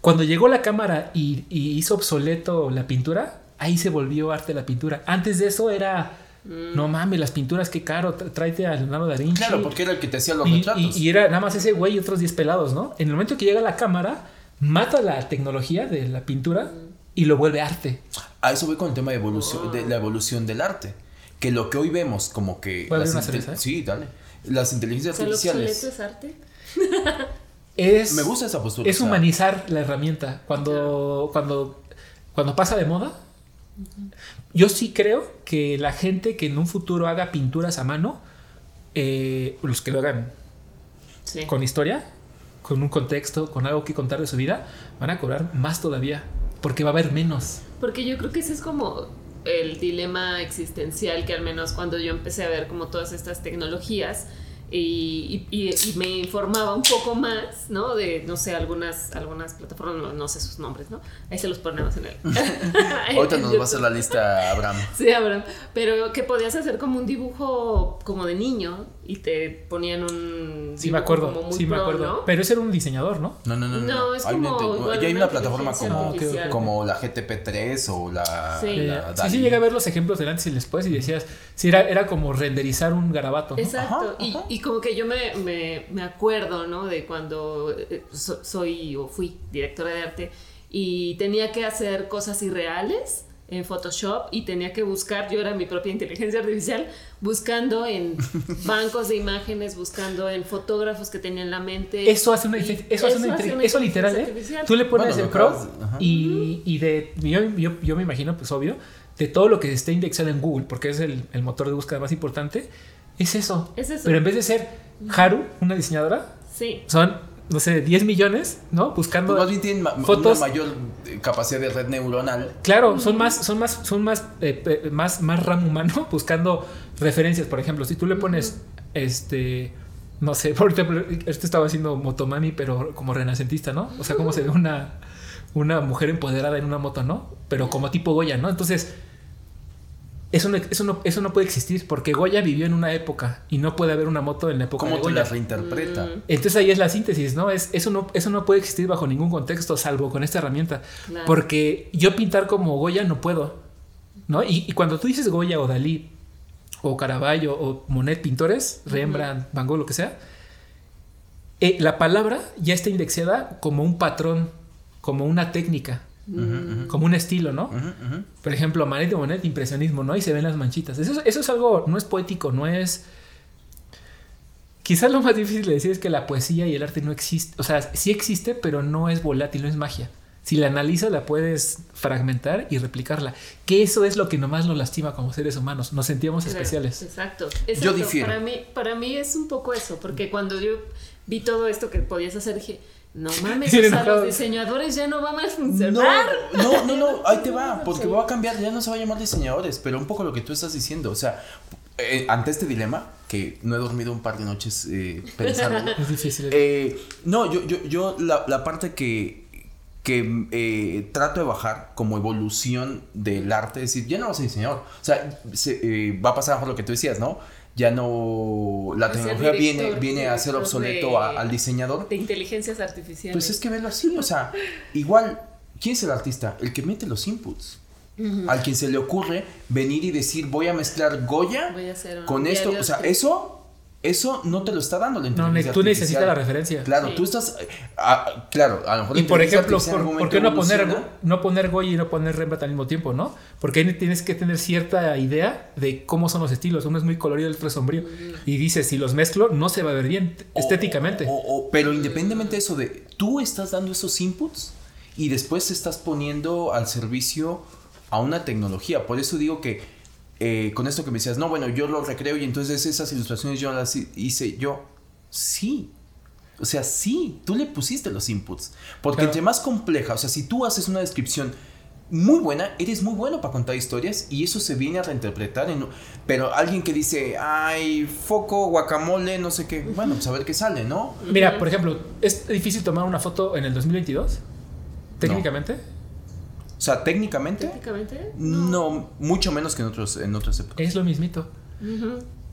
Cuando llegó la cámara y hizo obsoleto la pintura, ahí se volvió arte la pintura. Antes de eso era, no mames, las pinturas, qué caro, tráete a Leonardo da Vinci. Claro, porque era el que te hacía los y, retratos. Y, era nada más ese güey y otros 10 pelados, ¿no? En el momento que llega la cámara, mata la tecnología de la pintura y lo vuelve arte. A eso voy con el tema de, evolución, de la evolución del arte. Que lo que hoy vemos como que... ¿Puedo una cerveza? Sí, dale. Las inteligencias artificiales... es arte? es, Me gusta esa postura. Es humanizar la herramienta. Cuando, cuando, cuando pasa de moda, yo sí creo que la gente que en un futuro haga pinturas a mano, eh, los que lo hagan con historia, con un contexto, con algo que contar de su vida, van a cobrar más todavía, porque va a haber menos. Porque yo creo que ese es como el dilema existencial que al menos cuando yo empecé a ver como todas estas tecnologías, y, me informaba un poco más, ¿no? De, no sé, algunas, algunas plataformas, no, sé sus nombres, ¿no? Ahí se los ponemos en el... Ahorita nos va a hacer la lista Abraham. Sí, Abraham. Pero que podías hacer como un dibujo como de niño y te ponían un... Sí, me acuerdo, sí, me acuerdo. Pero ese era un diseñador, ¿no? No, no, no. No, es como... ya hay una plataforma como, como la GTP3 o la... Sí, sí, sí, llegué a ver los ejemplos de antes y después y decías, sí, era, era como renderizar un garabato. Exacto. y y como que yo me, me, me acuerdo, ¿no? De cuando eh, soy o fui directora de arte y tenía que hacer cosas irreales en Photoshop y tenía que buscar, yo era mi propia inteligencia artificial, buscando en bancos de imágenes, buscando en fotógrafos que tenía en la mente. Eso hace una, eso, hace una, eso literal, ¿eh? Tú le pones el crop y, y, de, yo, yo, yo, me imagino, pues obvio, de todo lo que esté indexado en Google, porque es el, el motor de búsqueda más importante, es eso. Pero en vez de ser Haru, una diseñadora, sí. son, no sé, 10 millones, ¿no? Buscando pues más bien tienen fotos. una mayor eh, capacidad de red neuronal. Claro, son más, son más, son más, eh, más, más RAM humano buscando referencias. Por ejemplo, si tú le pones este. No sé, por ejemplo, este estaba haciendo motomami, pero como renacentista, ¿no? O sea, como se ve una, una mujer empoderada en una moto, ¿no? Pero como tipo Goya, ¿no? Entonces, eso no, eso, no, puede existir porque Goya vivió en una época y no puede haber una moto en la época ¿Cómo de Goya. la reinterpreta? Mm. Entonces ahí es la síntesis, ¿no? Es, eso, no eso no puede existir bajo ningún contexto salvo con esta herramienta. Porque yo pintar como Goya no puedo, ¿no? Y, cuando tú dices Goya o Dalí o Caravaggio o Monet pintores, Rembrandt, Van Gogh, lo que sea, eh, la palabra ya está indexada como un patrón, como una técnica como un estilo, ¿no? Por ejemplo, Manet de Monet, impresionismo, ¿no? Y se ven las manchitas. Eso, eso es algo, no es poético, no es... Quizás lo más difícil de decir es que la poesía y el arte no existe, o sea, sí existe, pero no es volátil, no es magia. Si la analizas, la puedes fragmentar y replicarla. Que eso es lo que nomás nos lastima como seres humanos. Nos sentíamos especiales. Exacto. Yo difiero. Para mí, para mí es un poco eso, porque cuando yo vi todo esto que podías hacer, dije, no mames, o sea, los diseñadores ya no van a funcionar. No, no, no, ahí te va, porque va a cambiar, ya no se va a llamar diseñadores, pero un poco lo que tú estás diciendo, o sea, eh, ante este dilema, que no he dormido un par de noches eh, pensando. es difícil. Eh, no, yo, yo, yo la, la parte que, que eh, trato de bajar como evolución del arte, es decir, ya no vas a diseñador, o sea, se, va a pasar por lo que tú decías, ¿no? Ya no la tecnología viene viene a ser obsoleto al diseñador. de inteligencias artificiales. Pues es que verlo así o sea igual quién es el artista el que mete los inputs. Al quien se le ocurre venir y decir voy a mezclar Goya con esto o sea eso eso no te lo está dando la inteligencia No, tú necesitas la referencia. Claro, tú estás. Ah, claro, a lo mejor. Y por ejemplo, por, qué no poner, no poner Goya y no poner Rembrandt al mismo tiempo, no? Porque ahí tienes que tener cierta idea de cómo son los estilos. Uno es muy colorido, el otro es sombrío. Y dices, si los mezclo, no se va a ver bien estéticamente. pero independientemente de eso, de tú estás dando esos inputs y después estás poniendo al servicio a una tecnología. Por eso digo que eh, con esto que me decías, no, bueno, yo lo recreo y entonces esas ilustraciones yo las hice yo. Sí. O sea, sí, tú le pusiste los inputs. Porque entre más compleja, o sea, si tú haces una descripción muy buena, eres muy bueno para contar historias y eso se viene a reinterpretar. En, pero alguien que dice, ay, foco, guacamole, no sé qué, bueno, pues a ver qué sale, ¿no? Mira, por ejemplo, ¿es difícil tomar una foto en el 2022? Técnicamente. O sea, técnicamente. ¿Técnicamente? No. mucho menos que en otros, en otras épocas. Es lo mismito.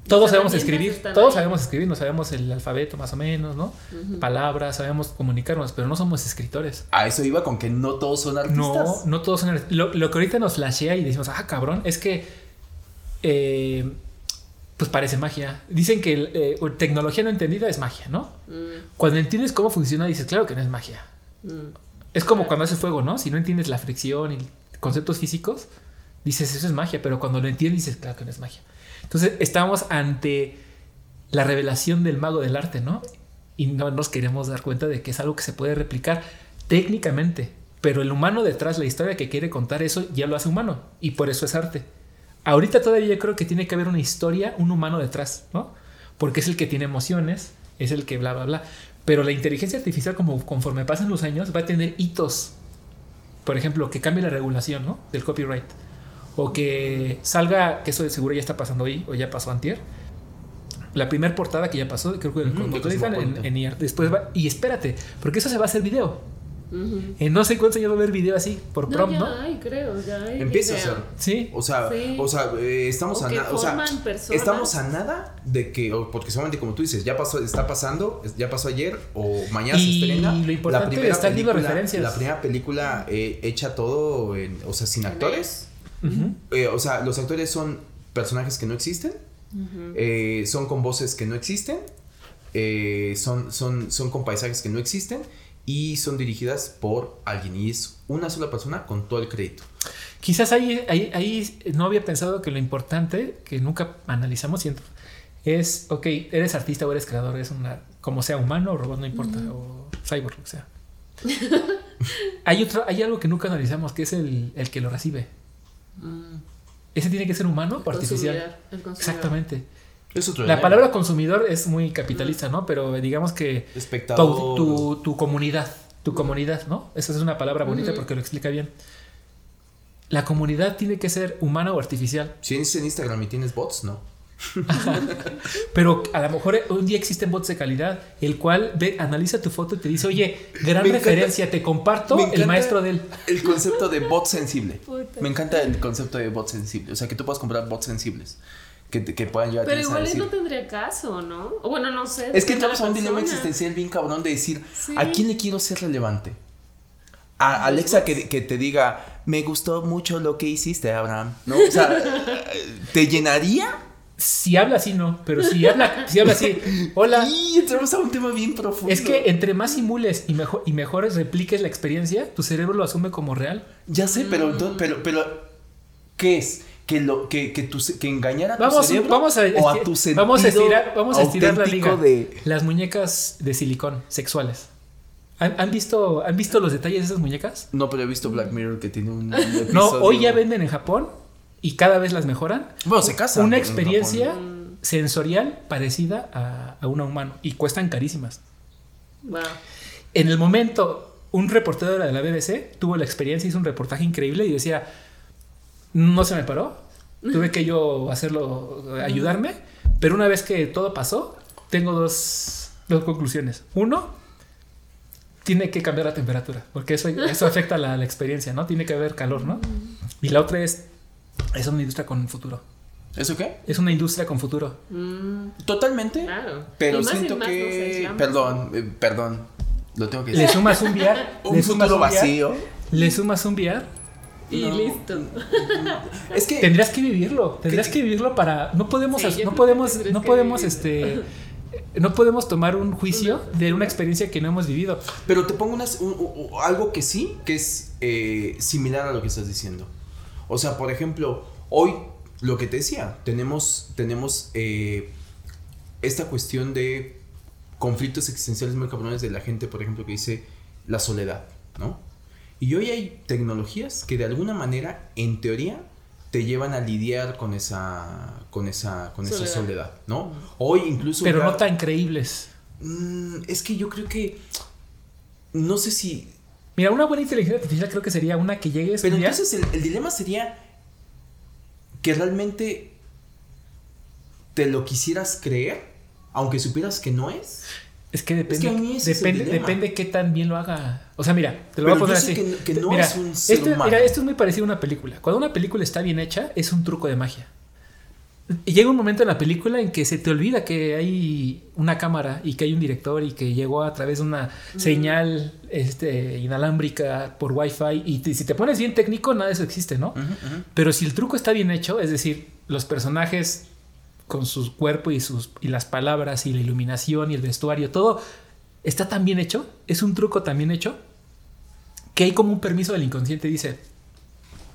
Todos sabemos escribir, todos sabemos escribir, no sabemos el alfabeto más o menos, ¿no? Palabras, sabemos comunicarnos, pero no somos escritores. A eso iba con que no todos son artistas. No, no todos son artistas. Lo, que ahorita nos flashea y decimos, ah, cabrón, es que. Eh, pues parece magia. Dicen que eh, tecnología no entendida es magia, ¿no? Mm. Cuando entiendes cómo funciona, dices, claro que no es magia. Mm. Es como cuando haces fuego, ¿no? Si no entiendes la fricción y conceptos físicos, dices, eso es magia, pero cuando lo entiendes, dices, claro que no es magia. Entonces, estamos ante la revelación del mago del arte, ¿no? Y no nos queremos dar cuenta de que es algo que se puede replicar técnicamente, pero el humano detrás, la historia que quiere contar eso, ya lo hace humano, y por eso es arte. Ahorita todavía yo creo que tiene que haber una historia, un humano detrás, ¿no? Porque es el que tiene emociones, es el que bla, bla, bla. Pero la inteligencia artificial, como conforme pasan los años, va a tener hitos. Por ejemplo, que cambie la regulación ¿no? del copyright. O que salga, que eso de seguro ya está pasando hoy, o ya pasó antier. La primera portada que ya pasó, creo que en, en, después va, y espérate, porque eso se va a hacer video. En no sé cuántos años va a haber video así por no, prompt, ya Hay, creo, ya hay Empieza a ser. Sí. O sea, o sea eh, estamos a nada. O sea, estamos a nada de que, porque solamente como tú dices, ya pasó, está pasando, ya pasó ayer o mañana se estrena. Lo importante la primera está película, referencias. La primera película eh, hecha todo, en, o sea, sin actores. Eh, o sea, los actores son personajes que no existen. son con voces que no existen. son, son, son con paisajes que no existen y son dirigidas por alguien y es una sola persona con todo el crédito. Quizás ahí, ahí, no había pensado que lo importante, que nunca analizamos, siento, es, ok, eres artista o eres creador, es una, como sea humano o robot, no importa, o cyborg, o sea. hay, otro, hay algo que nunca analizamos, que es el, el que lo recibe. Mm. Ese tiene que ser humano o artificial. Exactamente la palabra consumidor es muy capitalista, ¿no? Pero digamos que tu, tu, comunidad, tu comunidad, ¿no? Esa es una palabra bonita porque lo explica bien. La comunidad tiene que ser humana o artificial. Si es en Instagram y tienes bots, no. Pero a lo mejor un día existen bots de calidad, el cual ve, analiza tu foto y te dice, oye, gran referencia, te comparto el maestro del. El concepto de bot sensible. Me encanta el concepto de bot sensible. O sea, que tú puedas comprar bots sensibles que, puedan llevar Pero igual no tendría caso, ¿no? O bueno, no sé. Es que entramos a un dilema existencial bien cabrón de decir, ¿a quién le quiero ser relevante? A Alexa que, que, te diga, me gustó mucho lo que hiciste, Abraham, ¿no? O sea, ¿te llenaría? Si habla así, no, pero si habla, si habla así, hola. Y entramos a un tema bien profundo. Es que entre más simules y, mejor, y mejores repliques la experiencia, tu cerebro lo asume como real. Ya sé, pero, mm. pero, pero, ¿qué es? Que lo que, que, tu, que engañar a vamos, tu cerebro vamos a, o a tu sentido vamos a estirar, vamos a estirar la liga. De... Las muñecas de silicón sexuales. ¿Han, visto, ¿Han visto los detalles de esas muñecas? No, pero he visto Black Mirror que tiene un. no, hoy ya venden en Japón y cada vez las mejoran. Bueno, se casan. Una experiencia sensorial parecida a, a una humano y cuestan carísimas. Wow. En el momento, un reportero de la BBC tuvo la experiencia, hizo un reportaje increíble y decía no se me paró. Tuve que yo hacerlo, ayudarme. Pero una vez que todo pasó, tengo dos, dos conclusiones. Uno, tiene que cambiar la temperatura, porque eso, eso afecta la, la, experiencia, ¿no? Tiene que haber calor, ¿no? Y la otra es, es una industria con futuro. ¿Eso qué? Es una industria con futuro. Mm. Totalmente. Claro. Pero siento que... perdón, eh, perdón. Lo tengo que decir. Le sumas un VR. un futuro vacío. le sumas un VR y listo. Es que tendrías que vivirlo, tendrías que, vivirlo para no podemos no podemos no podemos este no podemos tomar un juicio de una experiencia que no hemos vivido. Pero te pongo unas, algo que sí, que es eh, similar a lo que estás diciendo. O sea, por ejemplo, hoy lo que te decía, tenemos, tenemos eh, esta cuestión de conflictos existenciales muy cabrones de la gente, por ejemplo, que dice la soledad, ¿no? Y hoy hay tecnologías que de alguna manera, en teoría, te llevan a lidiar con esa con esa con soledad. esa soledad, ¿no? Hoy incluso Pero no tan creíbles. Mm, es que yo creo que no sé si Mira, una buena inteligencia artificial creo que sería una que llegue Pero entonces el, el dilema sería que realmente te lo quisieras creer, aunque supieras que no es. Es que depende, depende, depende qué tan bien lo haga. O sea, mira, te lo voy a poner así. Que, no es un esto, Mira, esto es muy parecido a una película. Cuando una película está bien hecha, es un truco de magia. Llega un momento en la película en que se te olvida que hay una cámara y que hay un director y que llegó a través de una señal este, inalámbrica por wifi y si te pones bien técnico nada de eso existe, ¿no? Pero si el truco está bien hecho, es decir, los personajes con su cuerpo y, sus, y las palabras y la iluminación y el vestuario, todo está tan bien hecho, es un truco tan bien hecho, que hay como un permiso del inconsciente, dice,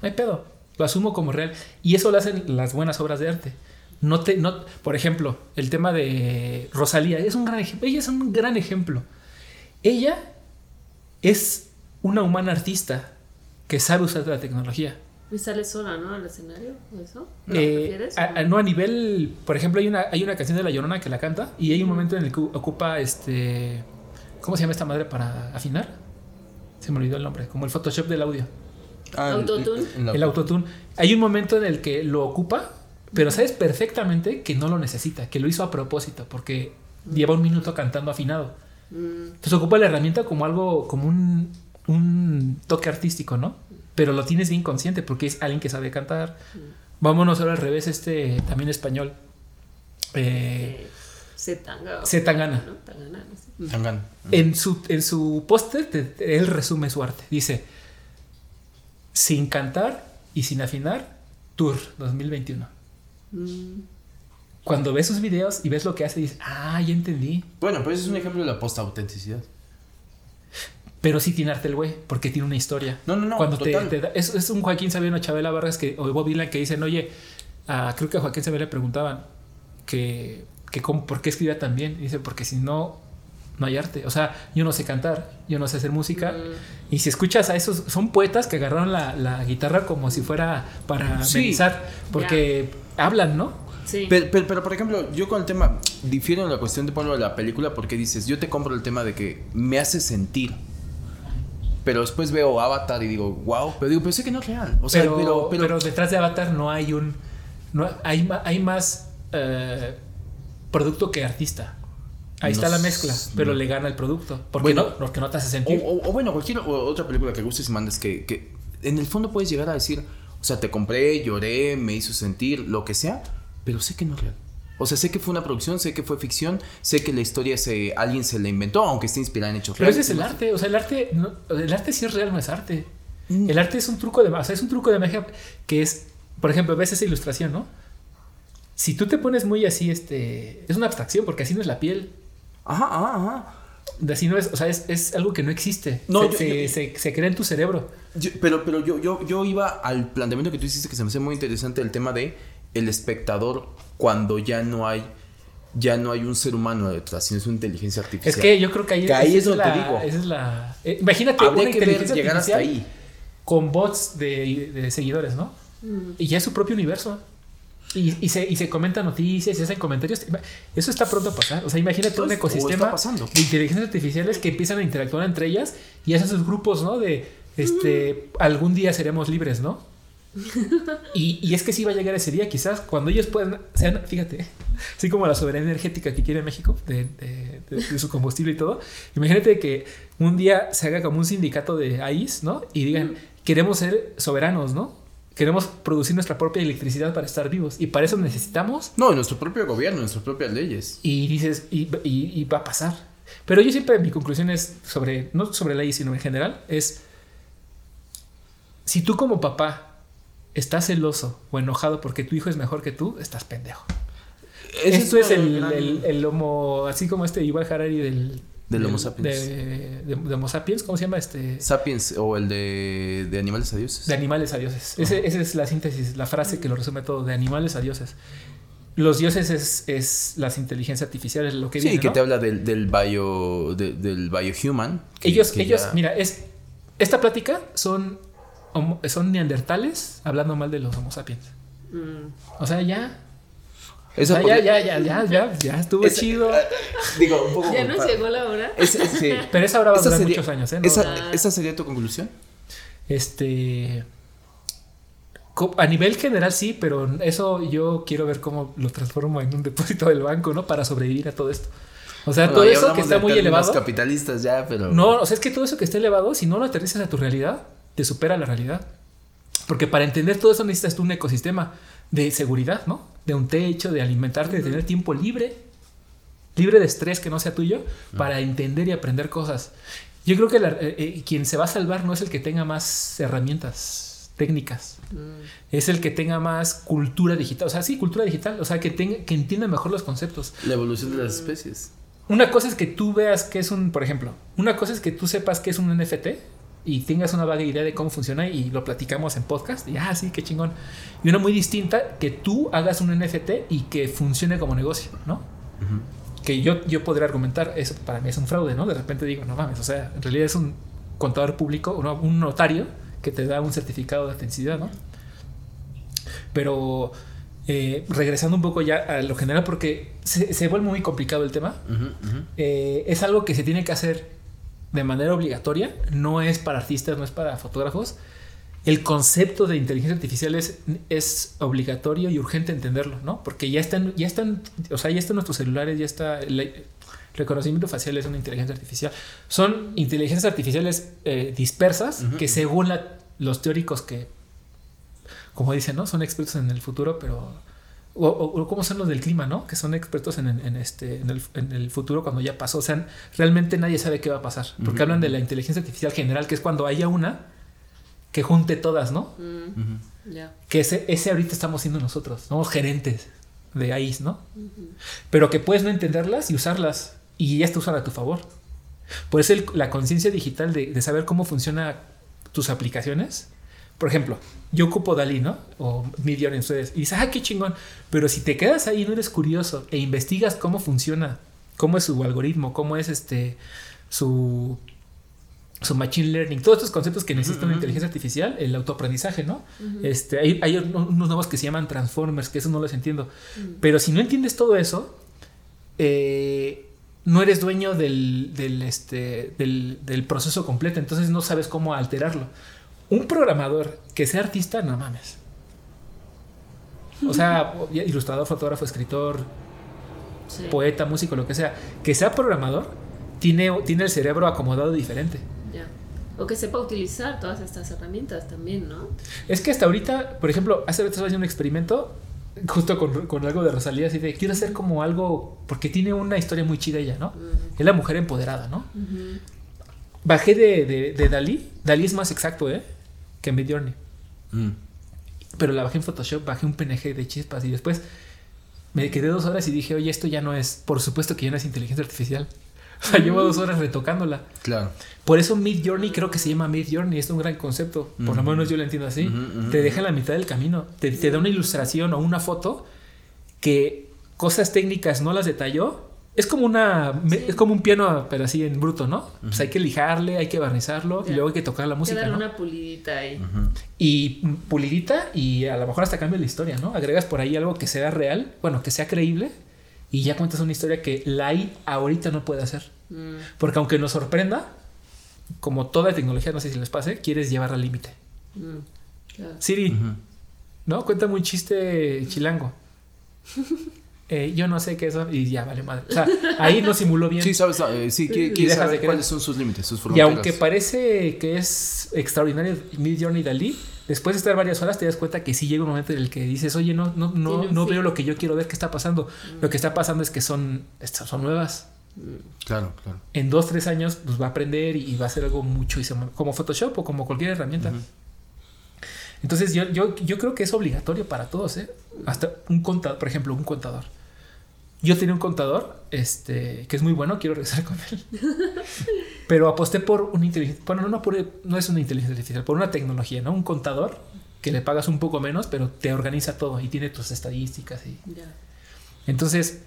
no hay pedo, lo asumo como real. Y eso lo hacen las buenas obras de arte. No te, no, por ejemplo, el tema de Rosalía, es un gran ella es un gran ejemplo. Ella es una humana artista que sabe usar la tecnología. Y sale sola, ¿no? Al escenario, eso. ¿No, eh, a, no, a nivel, por ejemplo, hay una, hay una canción de La Llorona que la canta y hay un momento en el que ocupa este, ¿cómo se llama esta madre para afinar? Se me olvidó el nombre, como el Photoshop del audio. Ah, autotune. El, autotune. Hay un momento en el que lo ocupa, pero sabes perfectamente que no lo necesita, que lo hizo a propósito, porque lleva un minuto cantando afinado. Mm. Entonces ocupa la herramienta como algo, como un, un toque artístico, ¿no? Pero lo tienes bien consciente porque es alguien que sabe cantar. Mm. Vámonos ahora al revés, este también español. Eh, Zetangana. Zetangana. Tangana. En su, en su póster, él resume su arte. Dice: Sin cantar y sin afinar, Tour 2021. Mm. Cuando ves sus videos y ves lo que hace, dices: Ah, ya entendí. Bueno, pues es un ejemplo de la post-autenticidad. Pero sí tiene arte el güey, porque tiene una historia. No, no, no. Cuando Te, es, es, un Joaquín Sabino Chabela Vargas que, o Bob Dylan que dicen, oye, creo que a Joaquín Sabina le preguntaban que, que cómo, por qué escribía tan bien. Y dice, porque si no, no hay arte. O sea, yo no sé cantar, yo no sé hacer música. Mm. Y si escuchas a esos, son poetas que agarraron la, la guitarra como si fuera para sí. porque hablan, ¿no? Sí. Pero, pero, por ejemplo, yo con el tema, difiero en la cuestión de ponerlo de la película porque dices, yo te compro el tema de que me hace sentir pero después veo Avatar y digo, wow, pero digo, pero sé que no es real. O sea, pero, pero, detrás de Avatar no hay un. No, hay, hay más eh, producto que artista. Ahí está la mezcla, pero le gana el producto. Porque no, porque no te hace sentir. O, bueno, cualquier otra película que gustes y mandes que, que en el fondo puedes llegar a decir, o sea, te compré, lloré, me hizo sentir, lo que sea, pero sé que no es real. O sea, sé que fue una producción, sé que fue ficción, sé que la historia se, alguien se la inventó, aunque esté inspirada en hechos reales. Pero ese es el arte, o sea, el arte, el arte sí es real, no es arte. Mm. El arte es un truco de, o sea, es un truco de magia que es, por ejemplo, ves esa ilustración, ¿no? Si tú te pones muy así, este, es una abstracción porque así no es la piel. Ajá, ajá, ajá. Así no es, o sea, es, es algo que no existe. No, se, se, se, crea en tu cerebro. pero pero yo, yo, yo iba al planteamiento que tú hiciste que se me hace muy interesante el tema de el espectador cuando ya no hay ya no hay un ser humano detrás, sino es una inteligencia artificial. Es que yo creo que ahí, es donde te digo. Esa es la. Eh, imagínate una inteligencia llegar hasta ahí. Con bots de, seguidores, ¿no? Mm. Y ya es su propio universo. Y, y, se, y se comentan noticias y se hacen comentarios. Eso está pronto a pasar. O sea, imagínate un ecosistema de inteligencias artificiales que empiezan a interactuar entre ellas y hacen sus grupos, ¿no? De este, mm. algún día seremos libres, ¿no? Y, es que sí va a llegar ese día, quizás, cuando ellos puedan, sean, fíjate, así como la soberanía energética que quiere México, de, su combustible y todo, imagínate que un día se haga como un sindicato de AIS, ¿no? Y digan, queremos ser soberanos, ¿no? Queremos producir nuestra propia electricidad para estar vivos. Y para eso necesitamos... No, nuestro propio gobierno, nuestras propias leyes. Y dices, y, y va a pasar. Pero yo siempre, mi conclusión es sobre, no sobre la sino en general, es si tú como papá estás celoso o enojado porque tu hijo es mejor que tú, estás pendejo. Esto es, el, el, homo, así como este igual Harari del... Del Homo sapiens. De, Homo sapiens, ¿cómo se llama este? Sapiens o el de, de animales a dioses. De animales a dioses. esa es la síntesis, la frase que lo resume todo, de animales a dioses. Los dioses es, es las inteligencias artificiales, lo que Sí, que te habla del, del bio, del biohuman. ellos, ellos, mira, es, esta plática son, son neandertales hablando mal de los homo sapiens. Mm. O sea, ya, eso ya, ya, ya, ya, ya, ya, estuvo chido. Digo, un poco. Ya nos llegó la hora. sí. Pero esa hora va a durar muchos años, ¿eh? esa, ¿Esa sería tu conclusión? Este. A nivel general sí, pero eso yo quiero ver cómo lo transformo en un depósito del banco, ¿no? Para sobrevivir a todo esto. O sea, todo eso que está muy elevado. capitalistas ya, pero. No, o sea, es que todo eso que está elevado, si no lo aterrizas a tu realidad, te supera la realidad. Porque para entender todo eso necesitas tú un ecosistema de seguridad, ¿no? De un techo, de alimentarte, de tener tiempo libre, libre de estrés que no sea tuyo, para entender y aprender cosas. Yo creo que eh, eh, quien se va a salvar no es el que tenga más herramientas técnicas, mm. es el que tenga más cultura digital, o sea, sí, cultura digital, o sea, que, tenga, que entienda mejor los conceptos. La evolución de las especies. Una cosa es que tú veas que es un, por ejemplo, una cosa es que tú sepas que es un NFT, y tengas una vaga idea de cómo funciona y lo platicamos en podcast y ah, sí, qué chingón. Y una muy distinta, que tú hagas un NFT y que funcione como negocio, ¿no? Que yo, yo podría argumentar, eso para mí es un fraude, ¿no? De repente digo, no mames, o sea, en realidad es un contador público, un notario que te da un certificado de autenticidad, ¿no? Pero eh, regresando un poco ya a lo general, porque se, vuelve muy complicado el tema, eh, es algo que se tiene que hacer de manera obligatoria, no es para artistas, no es para fotógrafos. El concepto de inteligencia artificial es, es obligatorio y urgente entenderlo, ¿no? Porque ya están, ya están, o sea, ya están nuestros celulares, ya está el reconocimiento facial es una inteligencia artificial. Son inteligencias artificiales eh, dispersas que según los teóricos que, como dicen, ¿no? Son expertos en el futuro, pero o, o, cómo son los del clima, ¿no? Que son expertos en, este, en el, en, el, futuro cuando ya pasó. O sea, realmente nadie sabe qué va a pasar. Porque hablan de la inteligencia artificial general, que es cuando haya una que junte todas, ¿no? Que ese, ese ahorita estamos siendo nosotros. Somos gerentes de AIS, ¿no? Pero que puedes no entenderlas y usarlas. Y ya te usan a tu favor. Por eso la conciencia digital de, de saber cómo funcionan tus aplicaciones por ejemplo, yo ocupo Dalí, ¿no? O Midjourney en ustedes. Y dices, ah, qué chingón. Pero si te quedas ahí y no eres curioso e investigas cómo funciona, cómo es su algoritmo, cómo es este su su machine learning, todos estos conceptos que necesita una inteligencia artificial, el autoaprendizaje, ¿no? este, hay, hay, unos nuevos que se llaman transformers, que eso no los entiendo. Pero si no entiendes todo eso, eh, no eres dueño del, del, este, del, del proceso completo, entonces no sabes cómo alterarlo un programador que sea artista, no mames. O sea, ilustrador, fotógrafo, escritor, poeta, músico, lo que sea, que sea programador, tiene, tiene el cerebro acomodado diferente. Ya. O que sepa utilizar todas estas herramientas también, ¿no? Es que hasta ahorita, por ejemplo, hace rato estaba haciendo un experimento justo con, algo de Rosalía, así de quiero hacer como algo, porque tiene una historia muy chida ella, ¿no? Es la mujer empoderada, ¿no? Bajé de, de, de Dalí, Dalí es más exacto, ¿eh? Que Midjourney. Mm. Pero la bajé en Photoshop, bajé un PNG de chispas y después me quedé dos horas y dije, oye, esto ya no es, por supuesto que ya no es inteligencia artificial. O sea, llevo dos horas retocándola. Claro. Por eso Mid Journey creo que se llama Mid Journey, es un gran concepto. Por lo menos yo lo entiendo así. te deja en la mitad del camino. Te, te, da una ilustración o una foto que cosas técnicas no las detalló, es como una es como un piano pero así en bruto no pues hay que lijarle hay que barnizarlo y luego hay que tocar la música que una pulidita ahí. Y pulidita y a lo mejor hasta cambia la historia no agregas por ahí algo que sea real bueno que sea creíble y ya cuentas una historia que la ahorita no puede hacer. Mm. porque aunque nos sorprenda como toda tecnología no sé si les pase quieres llevarla al límite. Mm, Siri no cuéntame un chiste chilango Eh, yo no sé qué eso y ya vale madre. O sea, ahí no simuló bien. Sí, sabes, eh, sí, quiere saber cuáles son sus límites, sus fronteras. Y aunque parece que es extraordinario Mid Journey Dalí, después de estar varias horas te das cuenta que sí llega un momento en el que dices, oye, no, no, no, no veo lo que yo quiero ver, ¿qué está pasando? Mm. Lo que está pasando es que son, son nuevas. Claro, claro. En dos, tres años, pues va a aprender y va a hacer algo mucho, como Photoshop o como cualquier herramienta. Entonces yo, yo, yo creo que es obligatorio para todos, ¿eh? Hasta un contador, por ejemplo, un contador. Yo tenía un contador, este, que es muy bueno, quiero regresar con él. Pero aposté por una inteligencia, bueno, no, no es una inteligencia artificial, por una tecnología, ¿no? Un contador que le pagas un poco menos, pero te organiza todo y tiene tus estadísticas y... Entonces,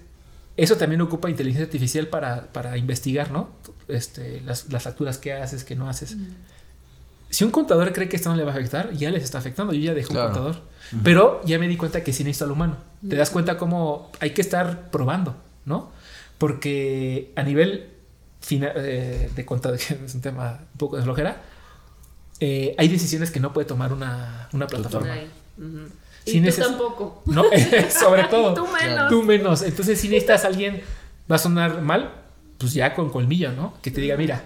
eso también ocupa inteligencia artificial para, para investigar, ¿no? Este, las, las, facturas que haces, que no haces. Mm. Si un contador cree que esto no le va a afectar, ya les está afectando. Yo ya dejo un contador. Pero ya me di cuenta que sí necesito al humano. Te das cuenta cómo hay que estar probando, ¿no? Porque a nivel eh, de contador, que es un tema un poco de flojera, eh, hay decisiones que no puede tomar una, una plataforma. y tú tampoco. No, sobre todo. tú menos. Tú menos. Entonces, si necesitas a alguien, va a sonar mal, pues ya con colmillo, ¿no? Que te diga, mira,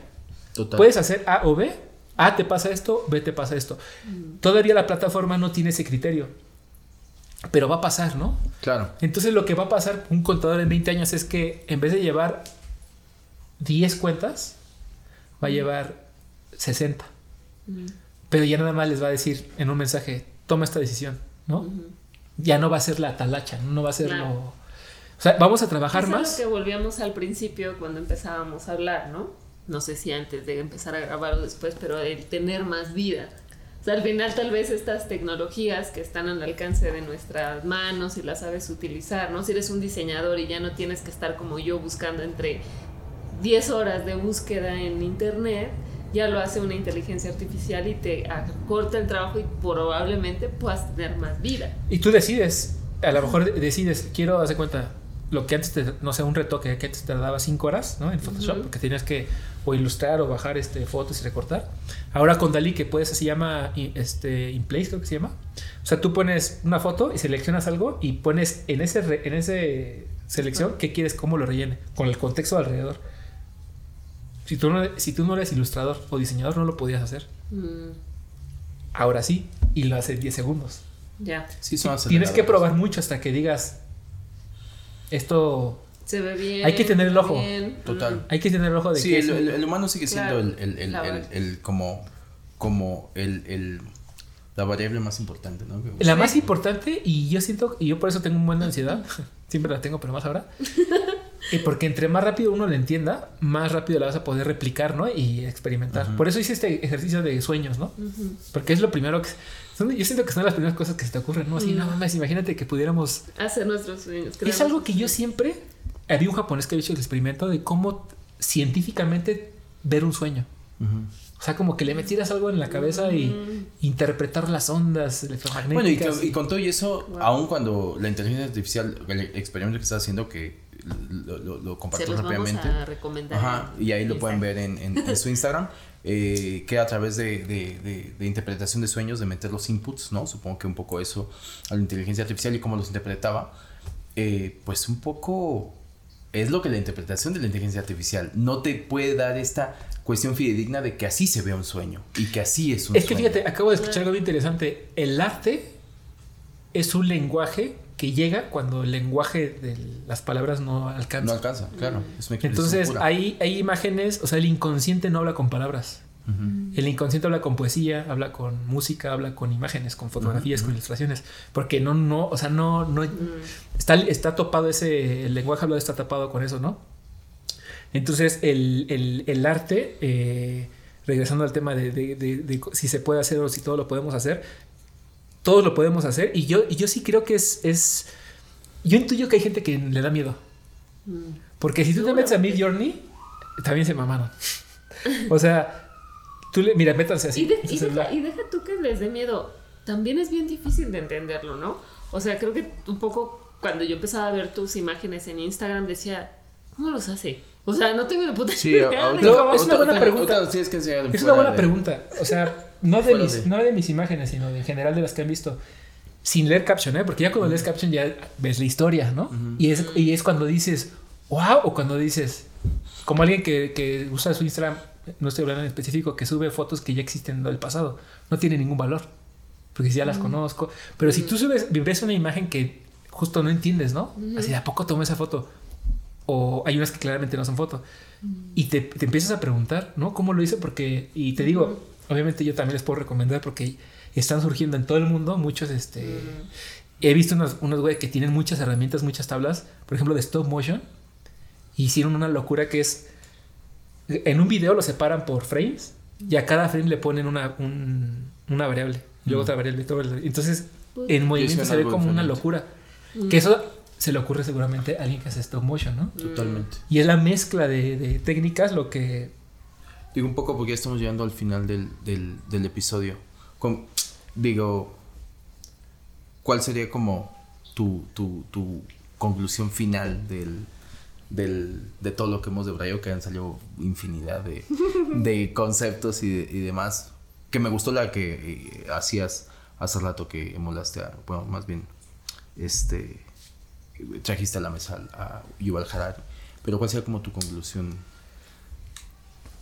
puedes hacer A o B A te pasa esto, B te pasa esto. Mm. Todavía la plataforma no tiene ese criterio. Pero va a pasar, ¿no? Claro. Entonces lo que va a pasar un contador en 20 años es que en vez de llevar 10 cuentas, va a llevar 60. Mm. Pero ya nada más les va a decir en un mensaje, toma esta decisión, ¿no? Ya no va a ser la talacha, no va a ser lo... O sea, vamos a trabajar más. Es lo que volvíamos al principio cuando empezábamos a hablar, ¿no? no sé si antes de empezar a grabar o después, pero el tener más vida. Sea, al final tal vez estas tecnologías que están al alcance de nuestras manos y las sabes utilizar, ¿no? Si eres un diseñador y ya no tienes que estar como yo buscando entre 10 horas de búsqueda en internet, ya lo hace una inteligencia artificial y te acorta el trabajo y probablemente puedas tener más vida. Y tú decides, a lo mejor decides, quiero, hacer cuenta, lo que antes, te, no sé, un retoque que antes te daba 5 horas, ¿no? En Photoshop, porque tenías que o ilustrar o bajar este, fotos y recortar. Ahora con Dalí, que puedes, se llama este, In Place, creo que se llama. O sea, tú pones una foto y seleccionas algo y pones en ese, en ese selección qué quieres, cómo lo rellene, con el contexto alrededor. Si tú, no, si tú no eres ilustrador o diseñador, no lo podías hacer. Mm. Ahora sí, y lo hace 10 segundos. Ya. Sí, Tienes que probar mucho hasta que digas, esto se ve bien. Hay que tener el ojo. Total. Hay que tener el ojo de sí, el, humano sigue siendo el, el, el, como, como el, la variable más importante, ¿no? La más importante, y yo siento, y yo por eso tengo un buen de ansiedad, siempre la tengo, pero más ahora. y porque entre más rápido uno la entienda, más rápido la vas a poder replicar, ¿no? Y experimentar. Por eso hice este ejercicio de sueños, ¿no? Porque es lo primero que yo siento que son las primeras cosas que se te ocurren, ¿no? Así, no mames, imagínate que pudiéramos hacer nuestros sueños. Es algo que yo siempre había un japonés que había hecho el experimento de cómo científicamente ver un sueño. O sea, como que le metieras algo en la cabeza y mm. interpretar las ondas electromagnéticas. Bueno, y, con todo y eso, aún cuando la inteligencia artificial, el experimento que está haciendo, que lo, lo, compartió rápidamente. Ajá, y ahí lo pueden ver en, en, su Instagram. Eh, que a través de, de, de, interpretación de sueños, de meter los inputs, ¿no? Supongo que un poco eso a la inteligencia artificial y cómo los interpretaba, eh, pues un poco es lo que la interpretación de la inteligencia artificial no te puede dar esta cuestión fidedigna de que así se ve un sueño y que así es un sueño. Es que fíjate, acabo de escuchar algo interesante. El arte es un lenguaje que llega cuando el lenguaje de las palabras no alcanza. No alcanza, claro. Entonces hay, hay imágenes, o sea, el inconsciente no habla con palabras. El inconsciente habla con poesía, habla con música, habla con imágenes, con fotografías, con ilustraciones, porque no, no, o sea, no, no está, está topado ese, el lenguaje hablado está tapado con eso, ¿no? Entonces, el, arte, eh, regresando al tema de, si se puede hacer o si todo lo podemos hacer, todos lo podemos hacer, y yo, y yo sí creo que es, es, yo intuyo que hay gente que le da miedo, mm. porque si tú te metes a Mid Journey, también se mamaron. O sea, mira, métanse así. Y, deja, tú que les dé miedo. También es bien difícil de entenderlo, ¿no? O sea, creo que un poco cuando yo empezaba a ver tus imágenes en Instagram decía, ¿cómo los hace? O sea, no tengo ni puta sí, es una buena pregunta. es una buena pregunta. O sea, no de, mis, no de mis imágenes, sino en general de las que han visto. Sin leer caption, ¿eh? Porque ya cuando lees caption ya ves la historia, ¿no? y, es, y es cuando dices, wow, o cuando dices, como alguien que, que usa su Instagram no estoy hablando en específico, que sube fotos que ya existen del pasado. No tiene ningún valor. Porque si ya las conozco. Pero si tú subes, ves una imagen que justo no entiendes, ¿no? Así de a poco tomé esa foto. O hay unas que claramente no son foto. Y te, te, empiezas a preguntar, ¿no? ¿Cómo lo hice? Porque, y te digo, obviamente yo también les puedo recomendar porque están surgiendo en todo el mundo, muchos, este... He visto unos, unos güey que tienen muchas herramientas, muchas tablas, por ejemplo, de stop motion. Hicieron una locura que es, en un video lo separan por frames y a cada frame le ponen una, una variable, luego otra variable. Todo entonces, en movimiento se ve como una locura. Que eso se le ocurre seguramente a alguien que hace stop motion, ¿no? Totalmente. Y es la mezcla de, técnicas lo que... Digo un poco porque ya estamos llegando al final del, del, episodio. digo, ¿cuál sería como tu, tu, tu conclusión final del, del, de todo lo que hemos debrayado, que han salido infinidad de, de conceptos y, y, demás. Que me gustó la que eh, hacías hace rato que emulaste a, bueno, más bien, este, trajiste a la mesa a Yuval Harari. Pero ¿cuál sería como tu conclusión?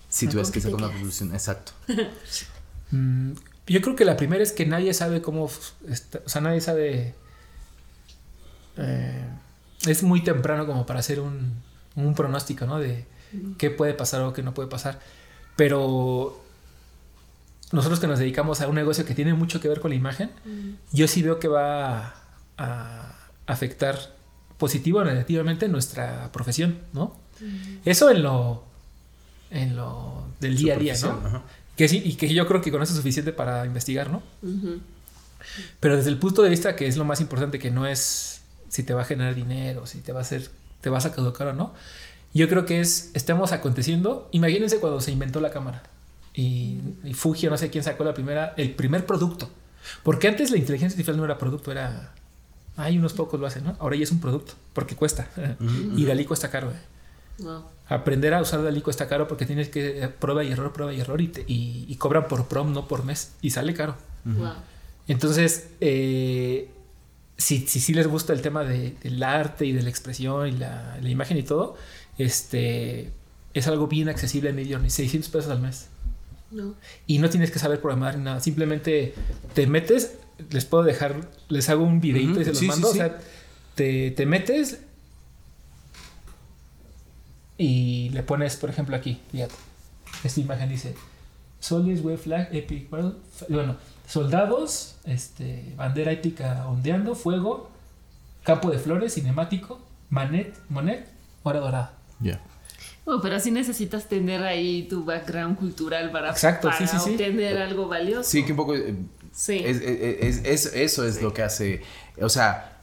Si tuvieras que sacar una conclusión, exacto. Mm, yo creo que la primera es que nadie sabe cómo, o sea, nadie sabe... Eh, es muy temprano como para hacer un, un pronóstico, ¿no? De qué puede pasar o qué no puede pasar. Pero nosotros que nos dedicamos a un negocio que tiene mucho que ver con la imagen, yo sí veo que va a, afectar positivo o negativamente nuestra profesión, ¿no? Eso en lo, en lo del día a día, ¿no? Que sí, y que yo creo que con eso es suficiente para investigar, ¿no? Pero desde el punto de vista que es lo más importante, que no es si te va a generar dinero, si te va a hacer, te vas a caducar o no. Yo creo que es, estamos aconteciendo, imagínense cuando se inventó la cámara y, y Fuji, no sé quién sacó la primera, el primer producto. Porque antes la inteligencia artificial no era producto, era, hay unos pocos lo hacen, ¿no? Ahora ya es un producto, porque cuesta. y Dalí cuesta caro, ¿eh? Aprender a usar Dalí cuesta caro porque tienes que eh, prueba y error, prueba y error y, y, cobran por prom, no por mes. Y sale caro. Entonces, eh, si, si, si, les gusta el tema de, del arte y de la expresión y la, la, imagen y todo, este es algo bien accesible en Midjourney, 600 pesos al mes. No. Y no tienes que saber programar ni nada, simplemente te metes, les puedo dejar, les hago un videito y se los mando, o sea, te, te, metes y le pones, por ejemplo, aquí, fíjate, esta imagen dice, Wave Flag, Epic, bueno, soldados, este, bandera épica ondeando, fuego, campo de flores, cinemático, manet, monet, hora dorada. Ya. pero sí necesitas tener ahí tu background cultural para, Exacto, obtener algo valioso. Sí, que un poco... Eh, sí. Es, eso es lo que hace... O sea,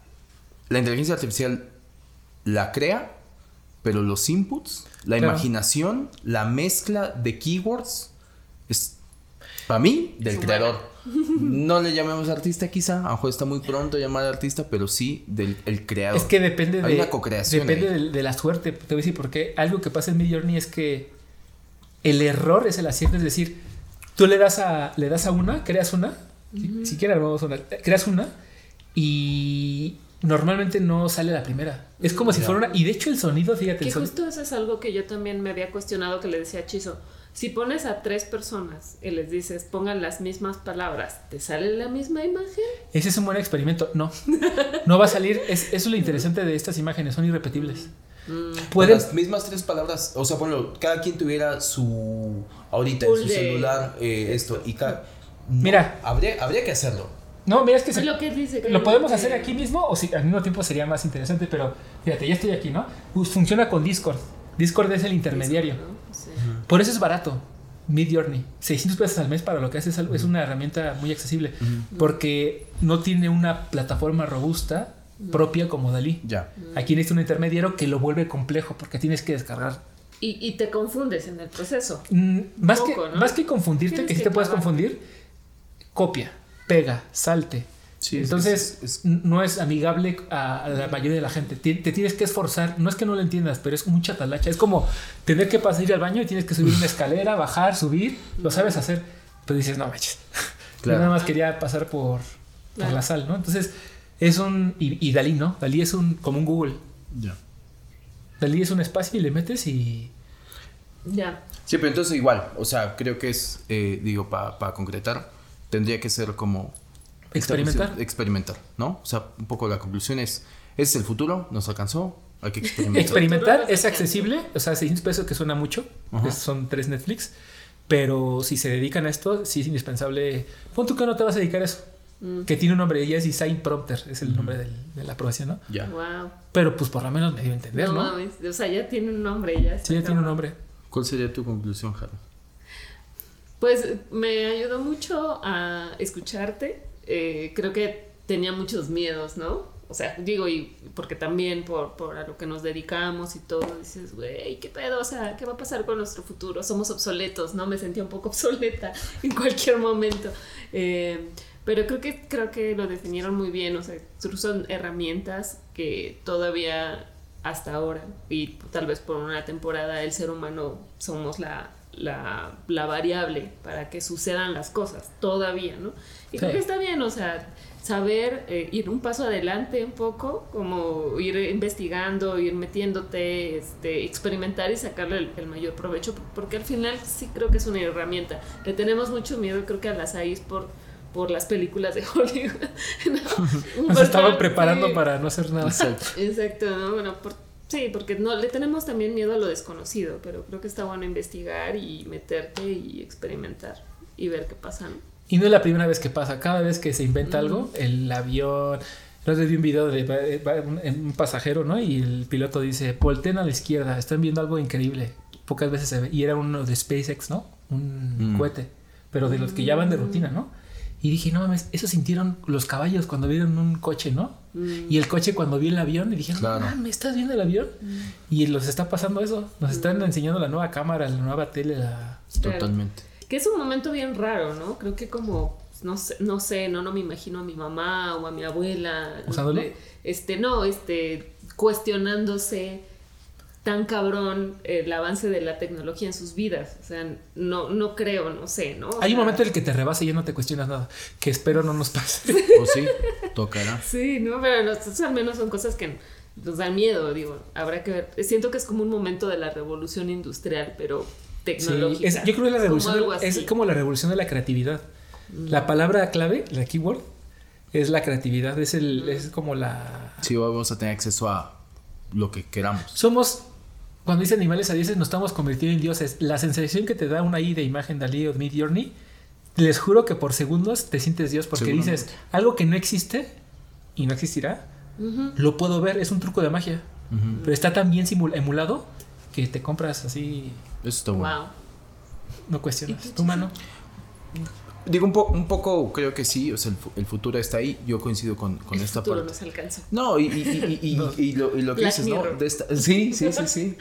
la inteligencia artificial la crea, pero los inputs, la imaginación, la mezcla de keywords es para mí del creador. No le llamemos artista quizá, a lo mejor está muy pronto llamar artista, pero sí del el creador. Es que depende de Depende de, la suerte, te voy a decir porque algo que pasa en Midjourney es que el error es el acierto, es decir, tú le das a le das a una, creas una, si, quieres vamos a creas una y normalmente no sale la primera. Es como si fuera una y de hecho el sonido, fíjate, que justo eso es algo que yo también me había cuestionado que le decía a Chizo si pones a tres personas y les dices pongan las mismas palabras, ¿te sale la misma imagen? Ese es un buen experimento. No, no va a salir. Es, eso es lo interesante de estas imágenes, son irrepetibles. Mm. Pueden... Las mismas tres palabras, o sea, bueno, cada quien tuviera su. Ahorita en su celular, eh, esto, y cada. Mira. Habría, habría que hacerlo. No, mira, es que, lo, que dice lo podemos hacer aquí mismo o si al mismo tiempo sería más interesante, pero fíjate, ya estoy aquí, ¿no? Pues funciona con Discord. Discord es el intermediario. Por eso es barato. Midjourney, 600 pesos al mes para lo que hace es, una herramienta muy accesible porque no tiene una plataforma robusta propia como Dalí. Ya. Aquí necesita un intermediario que lo vuelve complejo porque tienes que descargar. Y, te confundes en el proceso. Mm, más, que, más que confundirte, que sí te puedes confundir, copia, pega, salte, entonces, no es amigable a, la mayoría de la gente. Te, tienes que esforzar. No es que no lo entiendas, pero es mucha talacha. Es como tener que pasar ir al baño y tienes que subir una escalera, bajar, subir. Lo sabes hacer. Pero dices, no manches. nada más quería pasar por, la sal, ¿no? Entonces, es un. Y, Dalí, ¿no? Dalí es un como un Google. Ya. Dalí es un espacio y le metes y. Ya. Sí, pero entonces igual. O sea, creo que es, eh, digo, para concretar, tendría que ser como Experimentar. Experimentar, ¿no? O sea, un poco la conclusión es, es el futuro, nos alcanzó, hay que experimentar. experimentar es accesible, o sea, 600 pesos que suena mucho, son tres Netflix, Pero si se dedican a esto, sí es indispensable. Pon tú que no te vas a dedicar a eso. Mm. Que tiene un nombre, ella es Design Prompter, es el nombre de la aprobación, ¿no? Ya. Wow. Pero pues por lo menos me dio a entender, ¿no? ¿no? o sea, ya tiene un nombre, ya. Sí, ya tiene un nombre. ¿Cuál sería tu conclusión, Jaro? Pues me ayudó mucho a escucharte. Eh, creo que tenía muchos miedos, ¿no? O sea, digo, y porque también por, a lo que nos dedicamos y todo, dices, güey, ¿qué pedo? O sea, ¿qué va a pasar con nuestro futuro? Somos obsoletos, ¿no? Me sentía un poco obsoleta en cualquier momento. Eh, pero creo que, creo que lo definieron muy bien, o sea, son herramientas que todavía hasta ahora, y tal vez por una temporada, el ser humano somos la, la variable para que sucedan las cosas, todavía, ¿no? Y creo que está bien, o sea, saber eh, ir un paso adelante un poco, como ir investigando, ir metiéndote, este, experimentar y sacarle el, mayor provecho, porque al final sí creo que es una herramienta. Le tenemos mucho miedo, creo que a las AIs por, por las películas de Hollywood. Nos estaba preparando para no hacer nada. Exacto, ¿no? Bueno, sí, porque no, le tenemos también miedo a lo desconocido, pero creo que está bueno investigar y meterte y experimentar y ver qué pasa, ¿no? Y no es la primera vez que pasa. Cada vez que se inventa algo, el avión. No vi un video de un pasajero, ¿no? Y el piloto dice: Volten a la izquierda, están viendo algo increíble. Pocas veces se ve. Y era uno de SpaceX, ¿no? Un mm. cohete. Pero de los que ya van de rutina, ¿no? Y dije, no mames, eso sintieron los caballos cuando vieron un coche, ¿no? Mm. Y el coche cuando vio el avión y dijeron, no mames, ¿estás viendo el avión? Mm. Y los está pasando eso. Nos están enseñando la nueva cámara, la nueva tele. La... Totalmente. Que es un momento bien raro, ¿no? Creo que como, no sé, no sé, no, no me imagino a mi mamá o a mi abuela. Este, no, este, cuestionándose tan cabrón el avance de la tecnología en sus vidas. O sea, no, no creo, no sé, ¿no? Hay un momento en el que te rebasa y ya no te cuestionas nada. Que espero no nos pase. o sí, tocará. Sí, no, pero al menos son cosas que nos dan miedo, digo. Habrá que ver. Siento que es como un momento de la revolución industrial, pero tecnológica. yo creo que la revolución es como la revolución de la creatividad. La palabra clave, la keyword, es la creatividad, es el, es como la. Sí, vamos a tener acceso a lo que queramos. Somos, cuando dice animales a dioses, nos estamos convirtiendo en dioses. La sensación que te da una I de imagen Dalí o Mid Journey, les juro que por segundos te sientes Dios porque dices algo que no existe y no existirá, lo puedo ver, es un truco de magia. Pero está tan bien emulado que te compras así eso está bueno. No cuestionas. ¿Tu mano? Digo, un, un poco creo que sí, o sea, el, futuro está ahí, yo coincido con, con el esta futuro Nos alcanza. No, y, y, y, y lo, lo, que dices, ¿no? De esta, sí, sí, sí, sí.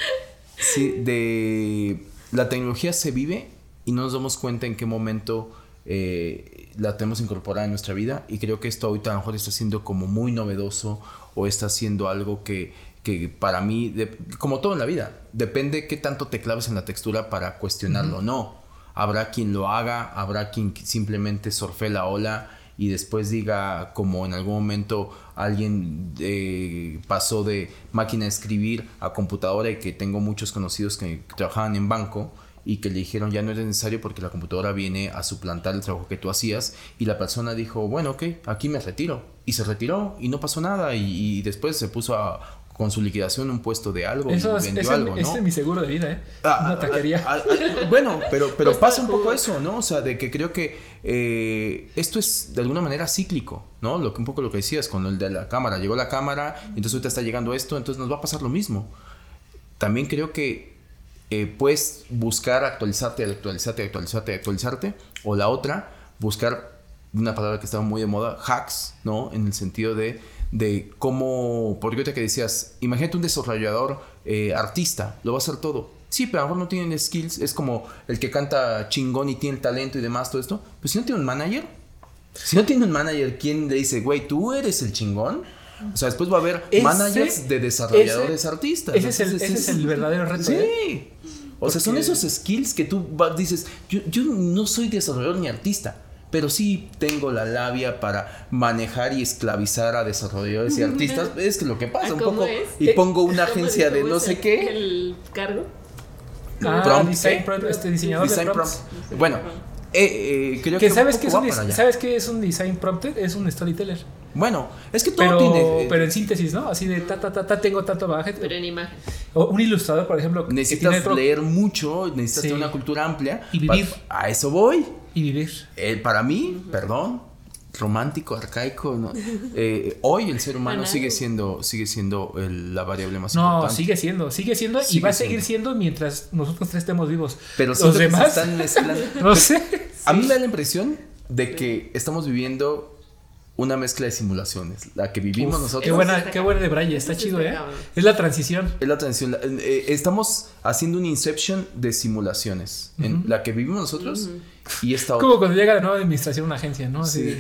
Sí, de la tecnología se vive y no nos damos cuenta en qué momento eh, la tenemos incorporada en nuestra vida y creo que esto ahorita a lo mejor está siendo como muy novedoso o está siendo algo que que para mí, como todo en la vida, depende qué tanto te claves en la textura para cuestionarlo o no. Habrá quien lo haga, habrá quien simplemente surfe la ola y después diga, como en algún momento alguien eh, pasó de máquina de escribir a computadora y que tengo muchos conocidos que trabajaban en banco y que le dijeron ya no es necesario porque la computadora viene a suplantar el trabajo que tú hacías y la persona dijo bueno ok aquí me retiro y se retiró y no pasó nada y, y después se puso a con su liquidación un puesto de algo eso y vendió algo, ¿no? Ese es mi seguro de vida, ¿eh? Ah, Una taquería. Ah, ah, bueno, pero, pero pasa un poco eso, ¿no? O sea, de que creo que eh, esto es de alguna manera cíclico, ¿no? Lo que un poco lo que decías con el de la cámara. Llegó la cámara, entonces ahorita está llegando esto, entonces nos va a pasar lo mismo. También creo que eh, puedes buscar actualizarte, actualizarte, actualizarte, actualizarte. O la otra, buscar una palabra que estaba muy de moda, hacks, ¿no? En el sentido de de cómo, porque ahorita que decías, imagínate un desarrollador eh, artista, lo va a hacer todo. Sí, pero a lo mejor no tienen skills, es como el que canta chingón y tiene el talento y demás, todo esto. Pues si no tiene un manager, si no tiene un manager, ¿quién le dice, güey, tú eres el chingón? O sea, después va a haber managers de desarrolladores artistas. Ese, es, el, verdadero reto. Sí. ¿eh? O sea, son esos skills que tú dices, yo, yo no soy desarrollador ni artista pero sí tengo la labia para manejar y esclavizar a desarrolladores y artistas. Es que lo que pasa un poco. Y pongo una agencia de no sé qué. ¿El cargo? Ah, prompt, design, este diseñador de prompts. Bueno, eh, eh, creo que, sabes que es un ¿Sabes qué es un design prompted? Es un storyteller. Bueno, es que todo pero, tiene. Pero en síntesis, ¿no? Así de ta, ta, ta, ta tengo tanto bagaje. Pero en imagen. O un ilustrador, por ejemplo. Necesitas leer mucho, necesitas tener una cultura amplia. Y vivir. a eso voy. Y vivir. Eh, para mí, perdón, romántico, arcaico. ¿no? Eh, hoy el ser humano sigue siendo, sigue siendo la variable más no, importante. No, sigue siendo, sigue siendo y va a seguir siendo mientras nosotros tres estemos vivos. Pero los demás están mezclando. no sé. A mí me da la impresión de que estamos viviendo una mezcla de simulaciones. La que vivimos nosotros. Qué buena, qué buena de Braille, está chido, ¿eh? Es la transición. Es la transición. Eh, estamos haciendo un inception de simulaciones. En la que vivimos nosotros y esta otra. Como cuando llega la nueva administración a una agencia, ¿no? Así sí.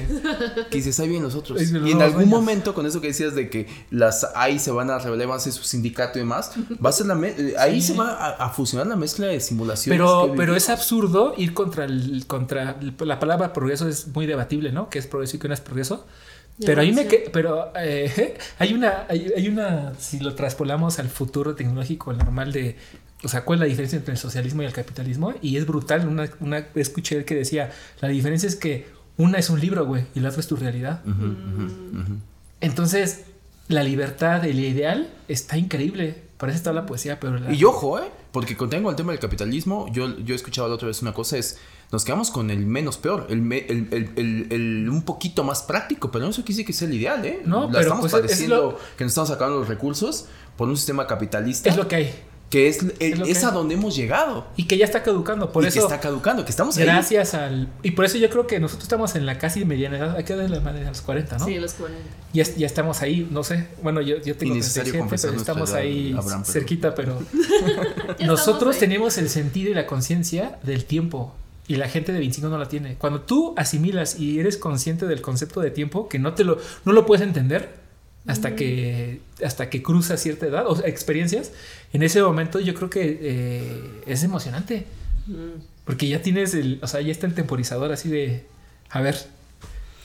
que dices, ahí vienen nosotros. y en algún momento, con eso que decías de que las ahí se van a revelar, van a ser su sindicato y demás, va a ser la eh, ahí se va a, fusionar la mezcla de simulaciones. Pero, pero es absurdo ir contra el, contra la palabra progreso es muy debatible, ¿no? Que es progreso y que no es progreso. Pero ahí me que, pero eh, hay una hay, hay, una si lo traspolamos al futuro tecnológico normal de o sea, ¿cuál es la diferencia entre el socialismo y el capitalismo? Y es brutal. Una, una escuché el que decía, la diferencia es que una es un libro, güey, y la otra es tu realidad. Entonces, la libertad, el ideal, está increíble. Para eso está la poesía, pero... Y ojo, ¿eh? Porque contengo el tema del capitalismo, yo, yo he escuchado la otra vez una cosa, es, nos quedamos con el menos peor, el, el, el, un poquito más práctico, pero no eso quise que sea el ideal, ¿eh? No, la pero estamos pues padeciendo, que nos estamos sacando los recursos por un sistema capitalista. Es lo que hay que es, es, a donde hemos llegado. Y que ya está caducando, por y eso. que está caducando, que estamos ahí. Gracias al. Y por eso yo creo que nosotros estamos en la casi mediana edad, hay que darle la madre a los 40, ¿no? Sí, los 40. Ya, ya estamos ahí, no sé. Bueno, yo, yo tengo 37, pero estamos ahí cerquita, pero. nosotros tenemos el sentido y la conciencia del tiempo. Y la gente de 25 no la tiene. Cuando tú asimilas y eres consciente del concepto de tiempo, que no te lo, no lo puedes entender, hasta que hasta que cruza cierta edad o experiencias en ese momento yo creo que eh, es emocionante porque ya tienes el o sea ya está el temporizador así de a ver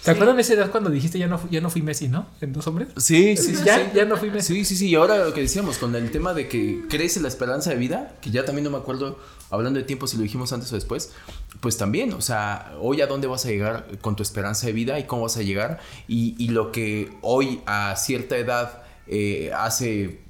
¿Te acuerdas de esa edad cuando dijiste ya no, ya no fui Messi, ¿no? En dos hombres. Sí, sí, ya, ya no fui Messi. Sí, sí, sí. Y ahora lo que decíamos con el tema de que crece la esperanza de vida, que ya también no me acuerdo, hablando de tiempo, si lo dijimos antes o después, pues también, o sea, hoy a dónde vas a llegar con tu esperanza de vida y cómo vas a llegar. Y, y lo que hoy a cierta edad, eh, hace,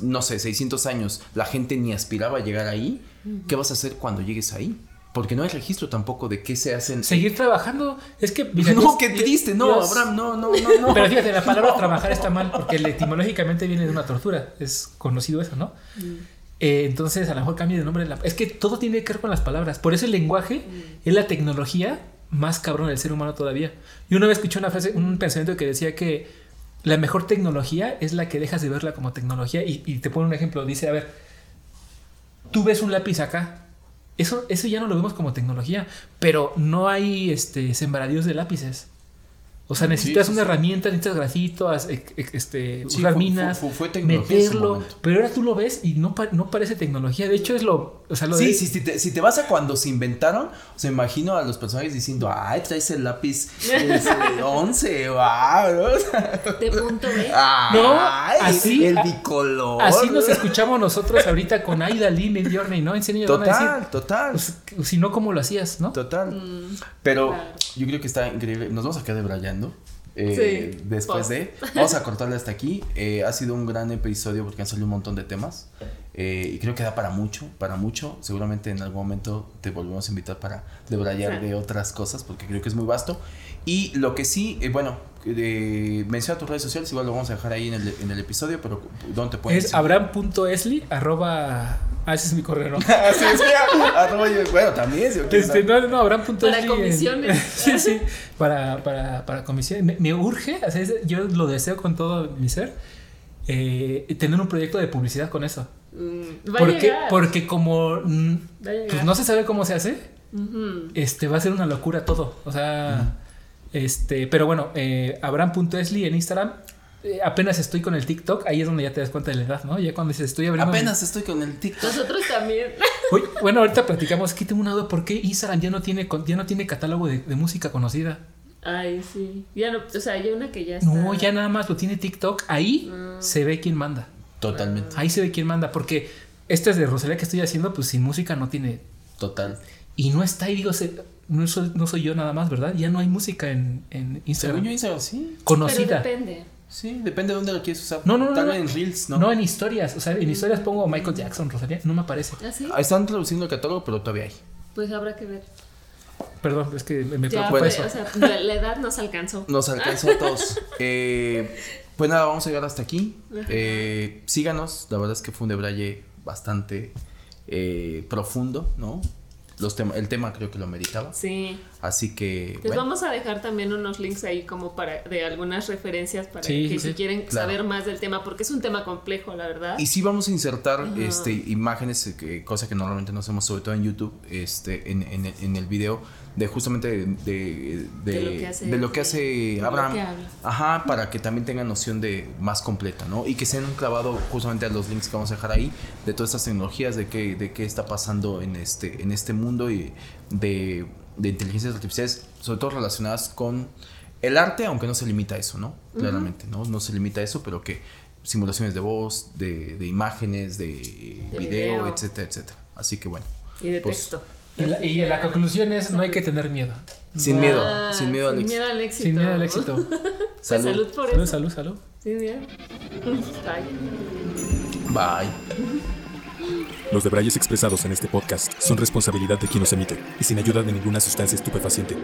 no sé, 600 años, la gente ni aspiraba a llegar ahí, ¿qué vas a hacer cuando llegues ahí? Porque no hay registro tampoco de qué se hacen. Seguir trabajando. Es que. no, qué triste. No, Abraham, no, no, no, Pero fíjate, la palabra trabajar está mal porque etimológicamente viene de una tortura. Es conocido eso, ¿no? Mm. Eh, entonces, a lo mejor cambia de nombre. Es que todo tiene que ver con las palabras. Por eso el lenguaje mm. es la tecnología más cabrón del ser humano todavía. Y una vez escuché una frase, un pensamiento que decía que la mejor tecnología es la que dejas de verla como tecnología. Y, y te pone un ejemplo. Dice, a ver, tú ves un lápiz acá eso, eso ya no lo vemos como tecnología, pero no hay este, sembradíos de lápices. O sea, necesitas una herramienta, necesitas grafitos, este, usar minas, meterlo. Pero ahora tú lo ves y no, no parece tecnología. De hecho, es lo. O sea, lo sí, sí, si te, si te vas a cuando se inventaron, o sea, imagino a los personajes diciendo, ay, traes el lápiz 11, wow. De punto B. no, así. El bicolor. Así nos escuchamos nosotros ahorita con Aida Lee y Journey, ¿no? En serio, total, total. Pues, si no, ¿cómo lo hacías, no? Total. Mm, Pero yo creo que está increíble. Nos vamos a quedar de Brian eh, después de. Vamos a cortarle hasta aquí. Eh, ha sido un gran episodio porque han salido un montón de temas. Eh, y creo que da para mucho, para mucho. Seguramente en algún momento te volvemos a invitar para debrayar de otras cosas porque creo que es muy vasto. Y lo que sí, bueno, menciona tus redes sociales, igual lo vamos a dejar ahí en el, en el episodio, pero ¿dónde te puedes? Es abraham.esli arroba Ah, ese es mi correo, ¿no? Así es, arroba bueno, también. Si este, no, no, Abraham. Para comisiones. sí, sí, para, para, para comisiones. Me, urge, o sea, yo lo deseo con todo mi ser, eh, tener un proyecto de publicidad con eso. Mm, porque, porque como mm, pues no se sabe cómo se hace, este va a ser una locura todo. O sea, este, pero bueno, eh, Abraham.esli en Instagram apenas estoy con el TikTok, ahí es donde ya te das cuenta de la edad, ¿no? Ya cuando dices, estoy abriendo. Apenas estoy con el TikTok. Nosotros también. bueno, ahorita platicamos. Aquí tengo una duda: ¿por qué Instagram ya no tiene, ya no tiene catálogo de, música conocida? Ay, sí. Ya no, o sea, hay una que ya está. No, ya nada más lo tiene TikTok. Ahí ah. se ve quién manda. Totalmente. Ahí se ve quién manda, porque este es de Rosalía que estoy haciendo, pues sin música no tiene. Total. Y no está ahí, digo, no soy, no soy yo nada más, ¿verdad? Ya no hay música en, en Instagram. Según yo Instagram, sí. Conocida. Pero depende. Sí, depende de dónde lo quieres usar. No, no, no. Tal no. en Reels, ¿no? No, en historias. O sea, en historias pongo Michael Jackson, Rosalía. No me aparece. ¿Ah, sí? Ah, Están traduciendo el catálogo, pero todavía hay. Pues habrá que ver. Perdón, es que me, me Ya, preocupa pues, eso. o sea, la, la edad nos alcanzó. Nos alcanzó a todos. Eh, pues nada, vamos a llegar hasta aquí. Eh, síganos. La verdad es que fue un debraye bastante eh, profundo, ¿no? Los tema- el tema creo que lo meritaba. Sí. Así que. Les bueno, vamos a dejar también unos links ahí como para de algunas referencias para Sí, que sí, si quieren Claro. saber más del tema, porque es un tema complejo, la verdad. Y sí vamos a insertar Ajá. este, imágenes, eh, que, cosa que normalmente no hacemos, sobre todo en YouTube, este, en, en, en el video, de justamente de, de, de- De lo que hace- de lo que hace de lo Abraham. que. Ajá, para que también tengan noción de más completa, ¿no? Y que se han clavado justamente a los links que vamos a dejar ahí, de todas estas tecnologías, de qué, de qué está pasando en este, en este mundo y de, de inteligencias artificiales, sobre todo relacionadas con el arte, aunque no se limita a eso, ¿no? Claramente, ¿no? No se limita a eso, pero que simulaciones de voz, de, de imágenes, de, De video, video. etcétera, etcétera. Así que bueno, y de pues, texto. Y la, y la conclusión es: no hay que tener miedo. sin miedo, Ah, sin miedo al sin éxito. miedo al éxito. Sin miedo al éxito. Pues Salud. salud por Salud, eso. salud, salud. Sin miedo. Bye. Bye. Los debrayes expresados en este podcast son responsabilidad de quien los emite y sin ayuda de ninguna sustancia estupefaciente.